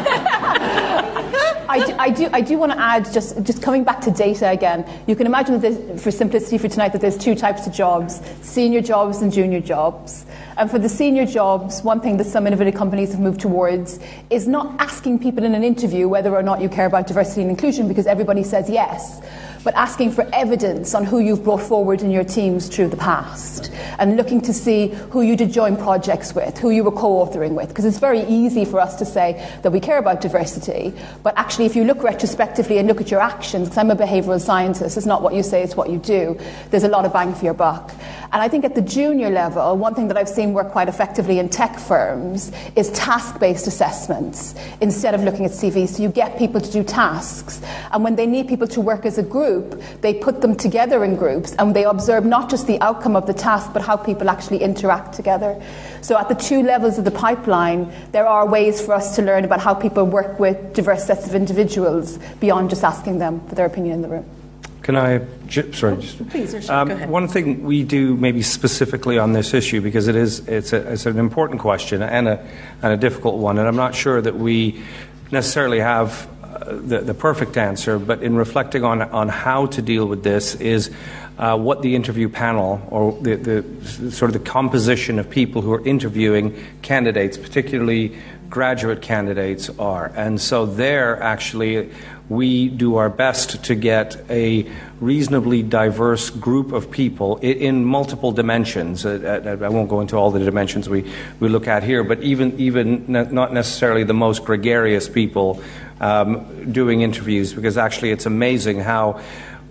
I do, I do, I do want to add, just, just coming back to data again, you can imagine that for simplicity for tonight that there's two types of jobs, senior jobs and junior jobs. And for the senior jobs, one thing that some innovative companies have moved towards is not asking people in an interview whether or not you care about diversity and inclusion because everybody says yes but asking for evidence on who you've brought forward in your teams through the past and looking to see who you did join projects with, who you were co authoring with. Because it's very easy for us to say that we care about diversity, but actually, if you look retrospectively and look at your actions, because I'm a behavioral scientist, it's not what you say, it's what you do, there's a lot of bang for your buck. And I think at the junior level, one thing that I've seen work quite effectively in tech firms is task based assessments instead of looking at CVs. So you get people to do tasks. And when they need people to work as a group, they put them together in groups and they observe not just the outcome of the task, but how people actually interact together. So at the two levels of the pipeline, there are ways for us to learn about how people work with diverse sets of individuals beyond just asking them for their opinion in the room. Can I, sorry, just, Please, Richard, um, go ahead. one thing we do maybe specifically on this issue because it is it's, a, it's an important question and a and a difficult one, and I'm not sure that we necessarily have uh, the, the perfect answer. But in reflecting on on how to deal with this is. Uh, what the interview panel or the, the sort of the composition of people who are interviewing candidates, particularly graduate candidates, are. And so there, actually, we do our best to get a reasonably diverse group of people in, multiple dimensions. Uh, uh, I won't go into all the dimensions we, we look at here, but even, even not necessarily the most gregarious people um, doing interviews, because actually it's amazing how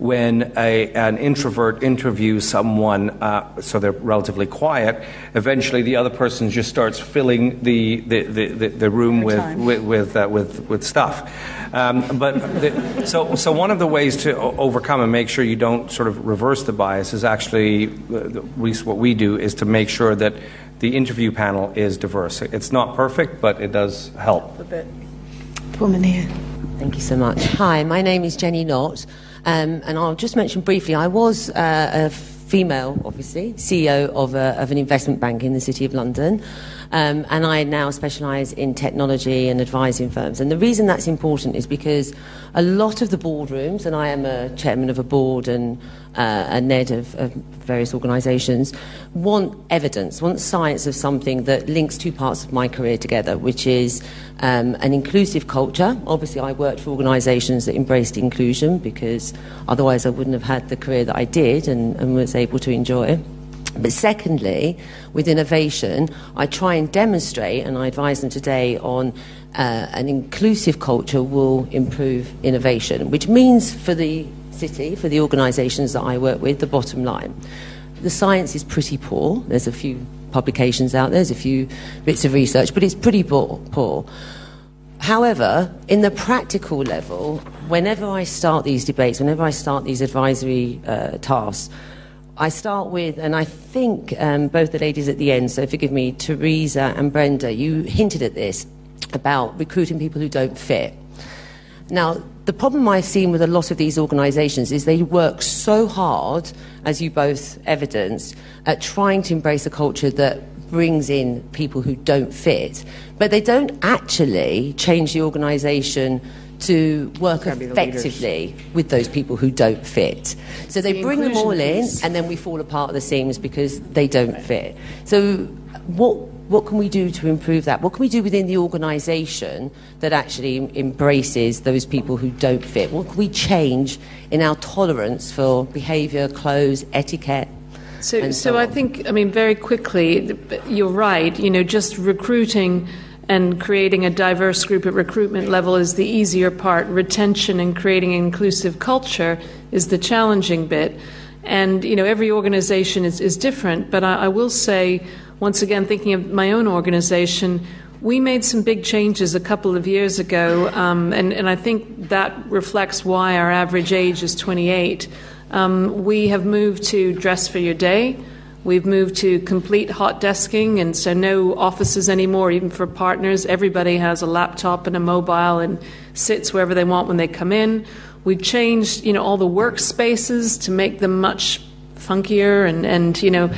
when a, an introvert interviews someone, uh, so they're relatively quiet, eventually the other person just starts filling the, the, the, the room with, with, with, uh, with, with, stuff. Um, but the, so, so one of the ways to overcome and make sure you don't sort of reverse the bias is actually, uh, at least what we do, is to make sure that the interview panel is diverse. It's not perfect, but it does help. A bit. Woman here. Thank you so much. Hi, my name is Jenny Knott. Um, and I'll just mention briefly, I was uh, a female, obviously, CEO of, a, of, an investment bank in the City of London. Um, and I now specialise in technology and advising firms. And the reason that's important is because a lot of the boardrooms, and I am a chairman of a board and uh, a NED of, of various organisations, want evidence, want science of something that links two parts of my career together, which is um, an inclusive culture. Obviously, I worked for organisations that embraced inclusion because otherwise I wouldn't have had the career that I did and, and was able to enjoy. But secondly, with innovation, I try and demonstrate, and I advise them today on uh, an inclusive culture will improve innovation, which means for the city, for the organisations that I work with, the bottom line. The science is pretty poor. There's a few publications out there, there's a few bits of research, but it's pretty poor. However, in the practical level, whenever I start these debates, whenever I start these advisory uh, tasks, I start with, and I think um, both the ladies at the end, so forgive me, Teresa and Brenda, you hinted at this about recruiting people who don't fit. Now, the problem I've seen with a lot of these organisations is they work so hard, as you both evidenced, at trying to embrace a culture that brings in people who don't fit, but they don't actually change the organisation to work effectively with those people who don't fit. So they the bring them all in, and then we fall apart at the seams because they don't fit. So what what can we do to improve that? What can we do within the organisation that actually embraces those people who don't fit? What can we change in our tolerance for behaviour, clothes, etiquette? So, so, so I think, I mean, very quickly, you're right. You know, just recruiting and creating a diverse group at recruitment level is the easier part. Retention and creating an inclusive culture is the challenging bit. And, you know, every organization is, is different, but I, I will say, once again, thinking of my own organization, we made some big changes a couple of years ago, um, and, and, I think that reflects why our average age is 28. Um, we have moved to dress for your day. We've moved to complete hot desking, and so no offices anymore, even for partners. Everybody has a laptop and a mobile and sits wherever they want when they come in. We've changed, you know, all the workspaces to make them much funkier and, and you know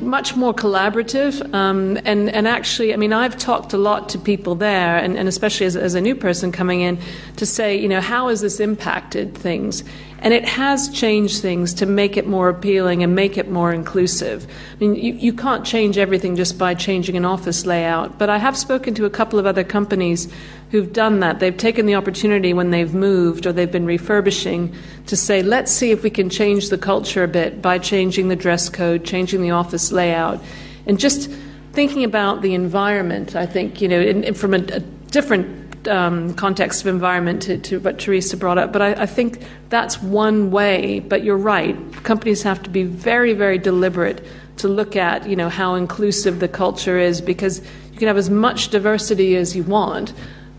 much more collaborative um, and, and actually i mean i've talked a lot to people there and, and especially as, as a new person coming in to say you know how has this impacted things and it has changed things to make it more appealing and make it more inclusive. I mean, you, you can't change everything just by changing an office layout, but I have spoken to a couple of other companies who've done that. They've taken the opportunity when they've moved or they've been refurbishing to say, let's see if we can change the culture a bit by changing the dress code, changing the office layout, and just thinking about the environment. I think, you know, in, in, from a, a different um, context of environment to, to, what Teresa brought up. But I, I, think that's one way. But you're right. Companies have to be very, very deliberate to look at, you know, how inclusive the culture is because you can have as much diversity as you want,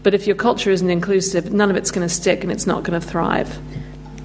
but if your culture isn't inclusive, none of it's going to stick and it's not going to thrive.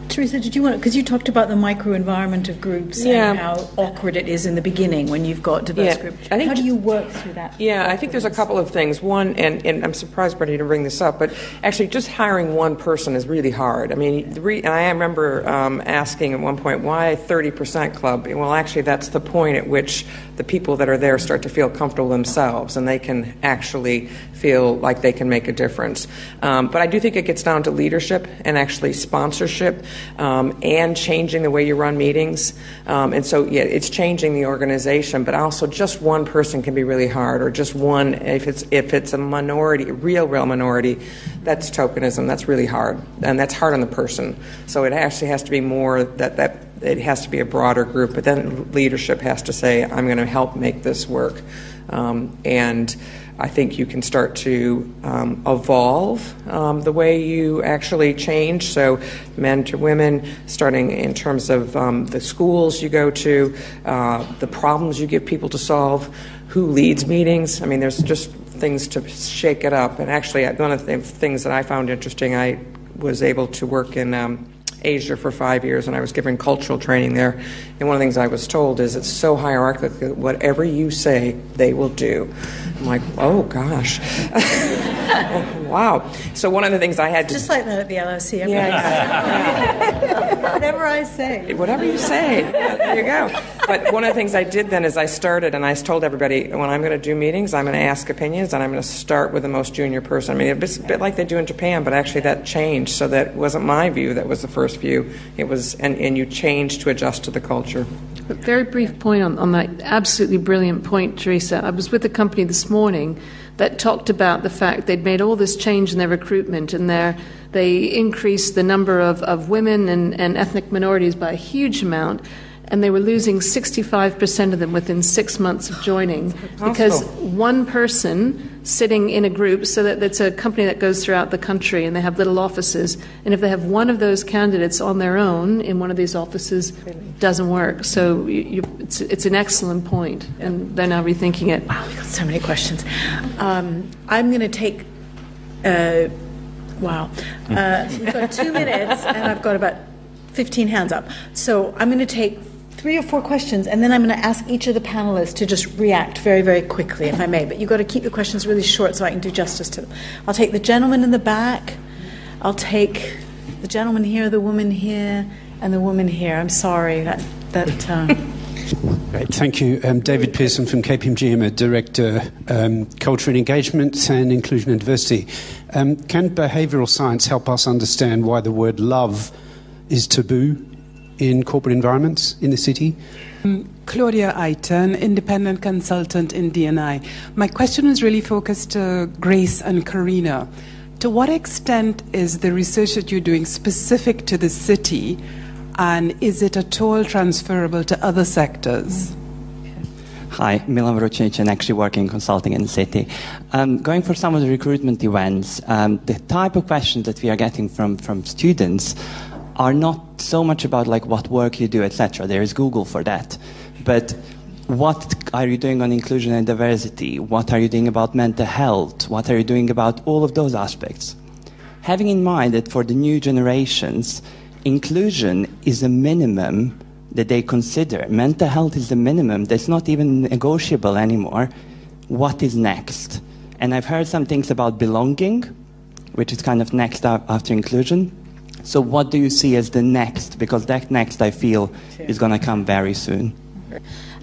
Teresa, did you want because you talked about the microenvironment of groups yeah. and how awkward it is in the beginning when you've got diverse yeah. groups. I think how do you work through that? Yeah, I think there's a couple of things. One, and, and I'm surprised, Brenda, to bring this up, but actually, just hiring one person is really hard. I mean, re- and I remember um, asking at one point, why 30% club? Well, actually, that's the point at which the people that are there start to feel comfortable themselves and they can actually feel like they can make a difference. Um, but I do think it gets down to leadership and actually sponsorship. Um, and changing the way you run meetings. Um, and so, yeah, it's changing the organization, but also just one person can be really hard, or just one, if it's, if it's a minority, real, real minority, that's tokenism. That's really hard. And that's hard on the person. So it actually has to be more that, that it has to be a broader group, but then leadership has to say, I'm going to help make this work. Um, and I think you can start to um, evolve um, the way you actually change. So, men to women, starting in terms of um, the schools you go to, uh, the problems you give people to solve, who leads meetings. I mean, there's just things to shake it up. And actually, one of the things that I found interesting, I was able to work in um, Asia for five years, and I was given cultural training there. And one of the things I was told is it's so hierarchical that whatever you say, they will do. I'm like, oh gosh. Oh, wow. So one of the things I had to just like that at the LSE. Yeah, yeah. whatever I say. Whatever you say. Yeah, there you go. But one of the things I did then is I started and I told everybody when I'm going to do meetings, I'm going to ask opinions and I'm going to start with the most junior person. I mean, it's a bit like they do in Japan, but actually that changed so that wasn't my view that was the first view. It was, and, and you change to adjust to the culture. A very brief point on, on that absolutely brilliant point, Teresa. I was with a company this morning that talked about the fact they'd made all this change in their recruitment and their, they increased the number of, of women and, and ethnic minorities by a huge amount and they were losing 65% of them within six months of joining because one person sitting in a group, so that it's a company that goes throughout the country and they have little offices, and if they have one of those candidates on their own in one of these offices, doesn't work. So you, you, it's, it's an excellent point, and they're now rethinking it. Wow, we've got so many questions. Um, I'm going to take. Uh, wow. Uh, we've got two minutes, and I've got about 15 hands up. So I'm going to take three or four questions, and then I'm going to ask each of the panelists to just react very, very quickly, if I may. But you've got to keep the questions really short so I can do justice to them. I'll take the gentleman in the back. I'll take the gentleman here, the woman here, and the woman here. I'm sorry that that. Uh... Great, thank you. Um, David Pearson from KPMG. I'm a director, um, culture and engagement and inclusion and diversity. Um, can behavioural science help us understand why the word love is taboo in corporate environments in the city? Um, Claudia Aiton, independent consultant in DNI. My question is really focused to Grace and Karina. To what extent is the research that you're doing specific to the city, and is it at all transferable to other sectors? Hi, Milan Vrocinic, and actually working in consulting in the city. Um, going for some of the recruitment events, um, the type of questions that we are getting from, from students are not so much about like what work you do, etc. There is Google for that. But what are you doing on inclusion and diversity? What are you doing about mental health? What are you doing about all of those aspects? Having in mind that for the new generations, inclusion is a minimum that they consider. Mental health is the minimum that's not even negotiable anymore. What is next? And I've heard some things about belonging, which is kind of next after inclusion. So, what do you see as the next? Because that next, I feel, is going to come very soon.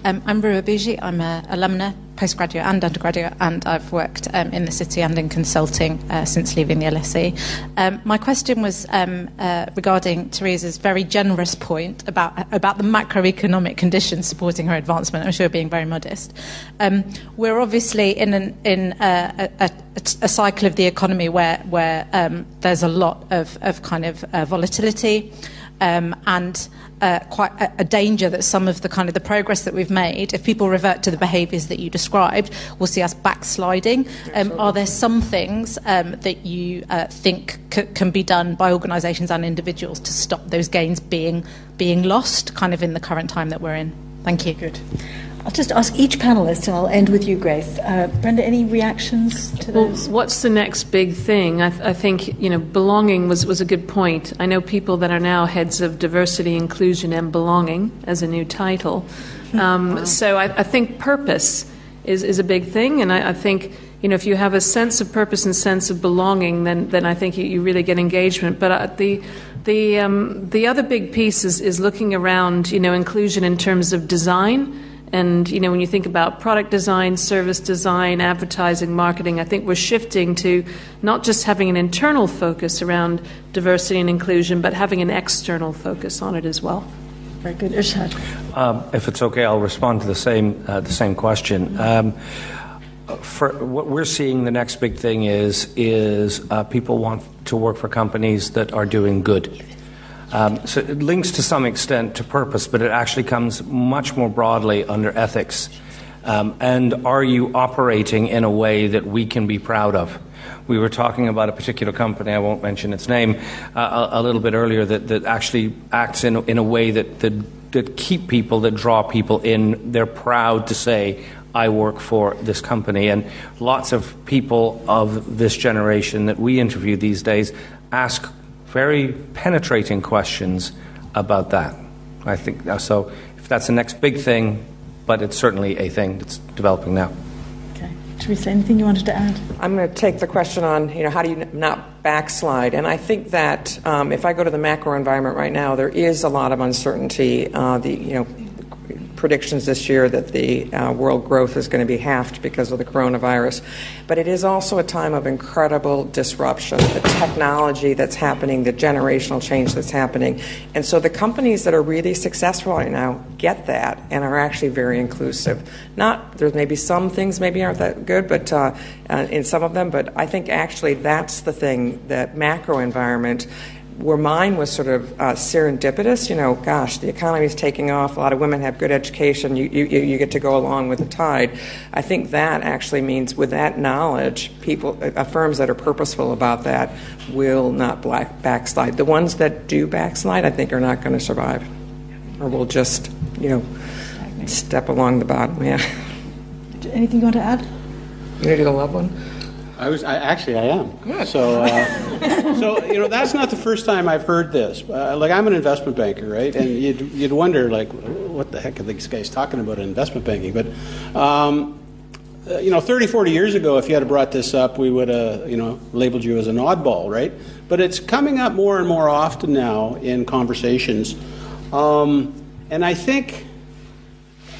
Um, I'm Rua Bougie. I'm an alumna, postgraduate and undergraduate, and I've worked um, in the city and in consulting uh, since leaving the LSE. Um, my question was um, uh, regarding Teresa's very generous point about about the macroeconomic conditions supporting her advancement. I'm sure being very modest. Um, we're obviously in an, in a, a, a, cycle of the economy where where um, there's a lot of, of kind of uh, volatility and uh, quite a, a, danger that some of the kind of the progress that we've made, if people revert to the behaviours that you described, will see us backsliding. Um, are there some things um, that you uh, think c- can be done by organisations and individuals to stop those gains being being lost, kind of in the current time that we're in? Thank you. Good. I'll just ask each panelist, and I'll end with you, Grace. Uh, Brenda, any reactions to those? Well, what's the next big thing? I, th- I, think you know belonging was, was a good point. I know people that are now heads of diversity, inclusion, and belonging as a new title. Hmm. Um, wow. So I, I, think purpose is, is a big thing, and I, I, think you know if you have a sense of purpose and sense of belonging, then then I think you, you really get engagement. But uh, the the um, the other big piece is, is looking around you know inclusion in terms of design And you know, when you think about product design, service design, advertising, marketing, I think we're shifting to not just having an internal focus around diversity and inclusion, but having an external focus on it as well. Very good, Irshaad. Um, if it's okay, I'll respond to the same uh, the same question. Um, for what we're seeing, the next big thing is is uh, people want to work for companies that are doing good. Um, so it links to some extent to purpose, but it actually comes much more broadly under ethics. Um, and are you operating in a way that we can be proud of? We were talking about a particular company, I won't mention its name, uh, a, a, little bit earlier, that, that actually acts in, in a way that, that, that keep people, that draw people in. They're proud to say, I work for this company. And lots of people of this generation that we interview these days ask very penetrating questions about that. I think uh, so. If that's the next big thing, but it's certainly a thing that's developing now. Okay, Teresa, anything you wanted to add? I'm going to take the question on. You know, how do you not backslide? And I think that um, if I go to the macro environment right now, there is a lot of uncertainty. Uh, the you know predictions this year that the uh, world growth is going to be halved because of the coronavirus. But it is also a time of incredible disruption, the technology that's happening, the generational change that's happening. And so the companies that are really successful right now get that and are actually very inclusive. Not, there's maybe some things maybe aren't that good, but uh, uh, in some of them, but I think actually that's the thing that macro environment where mine was sort of uh, serendipitous, you know, gosh, the economy is taking off, a lot of women have good education, you, you, you get to go along with the tide. I think that actually means with that knowledge, people, uh, firms that are purposeful about that will not black, backslide. The ones that do backslide, I think, are not going to survive or will just, you know, step along the bottom, yeah. Anything you want to add? You need a love one? I was I, actually I am. Good. So, uh, so you know that's not the first time I've heard this. Uh, like I'm an investment banker, right? And you'd you'd wonder like, what the heck are these guys talking about in investment banking? But um, uh, you know, 30, 40 years ago, if you had brought this up, we would have, you know, labeled you as an oddball, right? But it's coming up more and more often now in conversations. Um, and I think,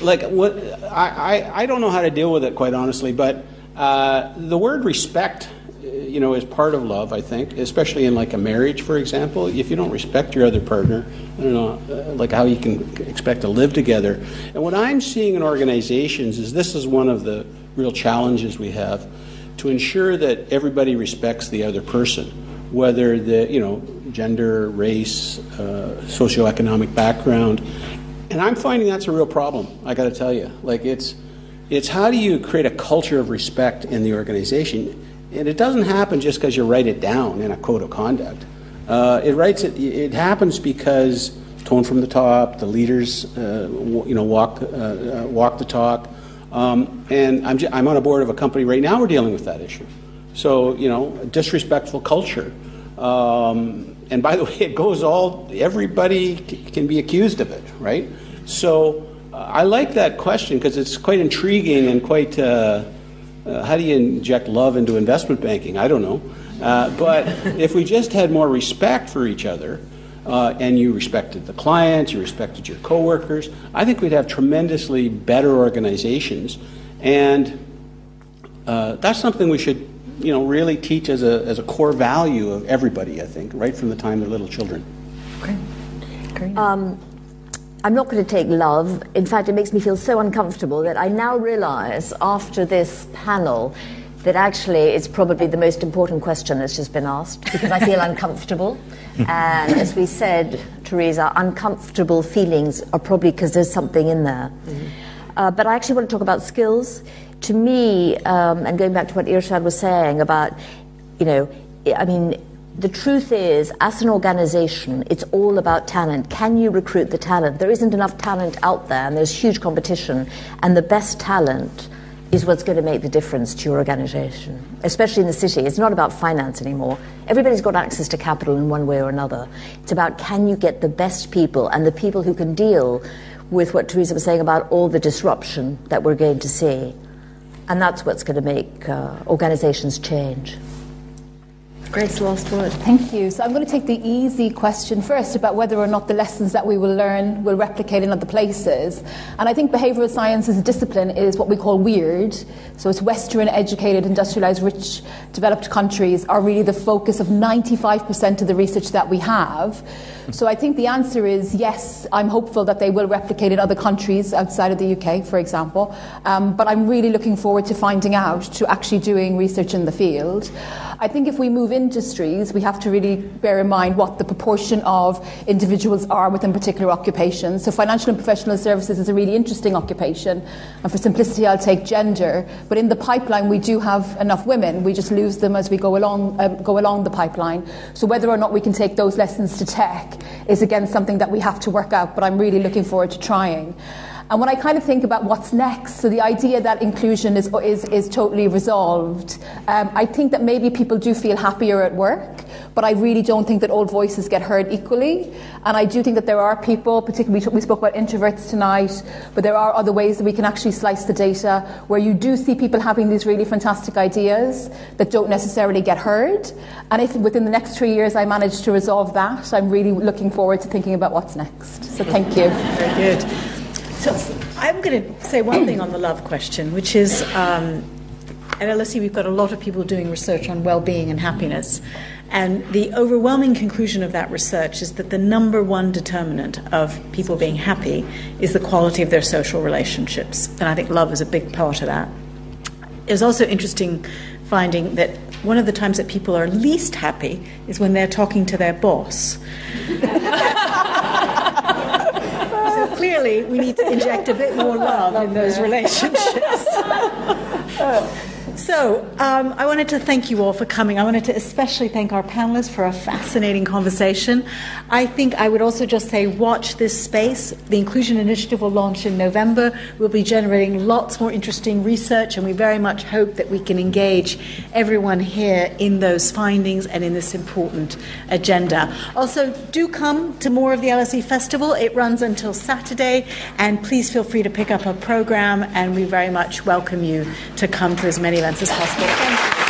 like, what I, I, I don't know how to deal with it, quite honestly, but uh, the word respect, you know, is part of love. I think, especially in like a marriage, for example. If you don't respect your other partner, I don't know, uh, like how you can expect to live together. And what I'm seeing in organizations is this is one of the real challenges we have to ensure that everybody respects the other person, whether the you know gender, race, uh, socioeconomic background. And I'm finding that's a real problem. I got to tell you, like it's it's how do you create a culture of respect in the organization? And it doesn't happen just because you write it down in a code of conduct. Uh, it writes it. It happens because tone from the top, the leaders, uh, you know, walk uh, uh, walk the talk. Um, and I'm, I'm on a board of a company right now. We're dealing with that issue. So you know, disrespectful culture. Um, and by the way, it goes all. Everybody can be accused of it, right? So I like that question because it's quite intriguing and quite. Uh, uh, how do you inject love into investment banking? I don't know. Uh, but if we just had more respect for each other, uh, and you respected the clients, you respected your coworkers, I think we'd have tremendously better organizations. And uh, that's something we should, you know, really teach as a as a core value of everybody. I think right from the time they're little children. Okay. Um, I'm not going to take love. In fact, it makes me feel so uncomfortable that I now realize after this panel that actually it's probably the most important question that's just been asked because I feel uncomfortable. And as we said, Teresa, uncomfortable feelings are probably because there's something in there. Mm-hmm. Uh, but I actually want to talk about skills. To me, um, and going back to what Irshaad was saying about, you know, I mean, the truth is, as an organization, it's all about talent. Can you recruit the talent? There isn't enough talent out there, and there's huge competition. And the best talent is what's going to make the difference to your organization, especially in the city. It's not about finance anymore. Everybody's got access to capital in one way or another. It's about can you get the best people and the people who can deal with what Teresa was saying about all the disruption that we're going to see. And that's what's going to make uh, organizations change. Grace, last word. Thank you. So I'm going to take the easy question first about whether or not the lessons that we will learn will replicate in other places. And I think behavioral science as a discipline is what we call weird. So it's Western, educated, industrialized, rich, developed countries are really the focus of 95% of the research that we have. So I think the answer is yes, I'm hopeful that they will replicate in other countries outside of the UK, for example. Um, but I'm really looking forward to finding out, to actually doing research in the field. I think if we move industries, we have to really bear in mind what the proportion of individuals are within particular occupations. So financial and professional services is a really interesting occupation. And for simplicity, I'll take gender. But in the pipeline, we do have enough women. We just lose them as we go along, um, go along the pipeline. So whether or not we can take those lessons to tech is again something that we have to work out, but I'm really looking forward to trying. And when I kind of think about what's next, so the idea that inclusion is, is, is totally resolved, um, I think that maybe people do feel happier at work, but I really don't think that all voices get heard equally. And I do think that there are people, particularly we spoke about introverts tonight, but there are other ways that we can actually slice the data where you do see people having these really fantastic ideas that don't necessarily get heard. And if within the next three years I manage to resolve that, I'm really looking forward to thinking about what's next. So thank you. Very good. So I'm going to say one thing on the love question, which is um, at LSE we've got a lot of people doing research on well-being and happiness. And the overwhelming conclusion of that research is that the number one determinant of people being happy is the quality of their social relationships. And I think love is a big part of that. It's also interesting finding that one of the times that people are least happy is when they're talking to their boss. clearly, we need to inject a bit more love in those relationships. So, um, I wanted to thank you all for coming. I wanted to especially thank our panelists for a fascinating conversation. I think I would also just say, watch this space. The Inclusion Initiative will launch in November. We'll be generating lots more interesting research, and we very much hope that we can engage everyone here in those findings and in this important agenda. Also, do come to more of the LSE Festival. It runs until Saturday, and please feel free to pick up a program, and we very much welcome you to come to as many as possible.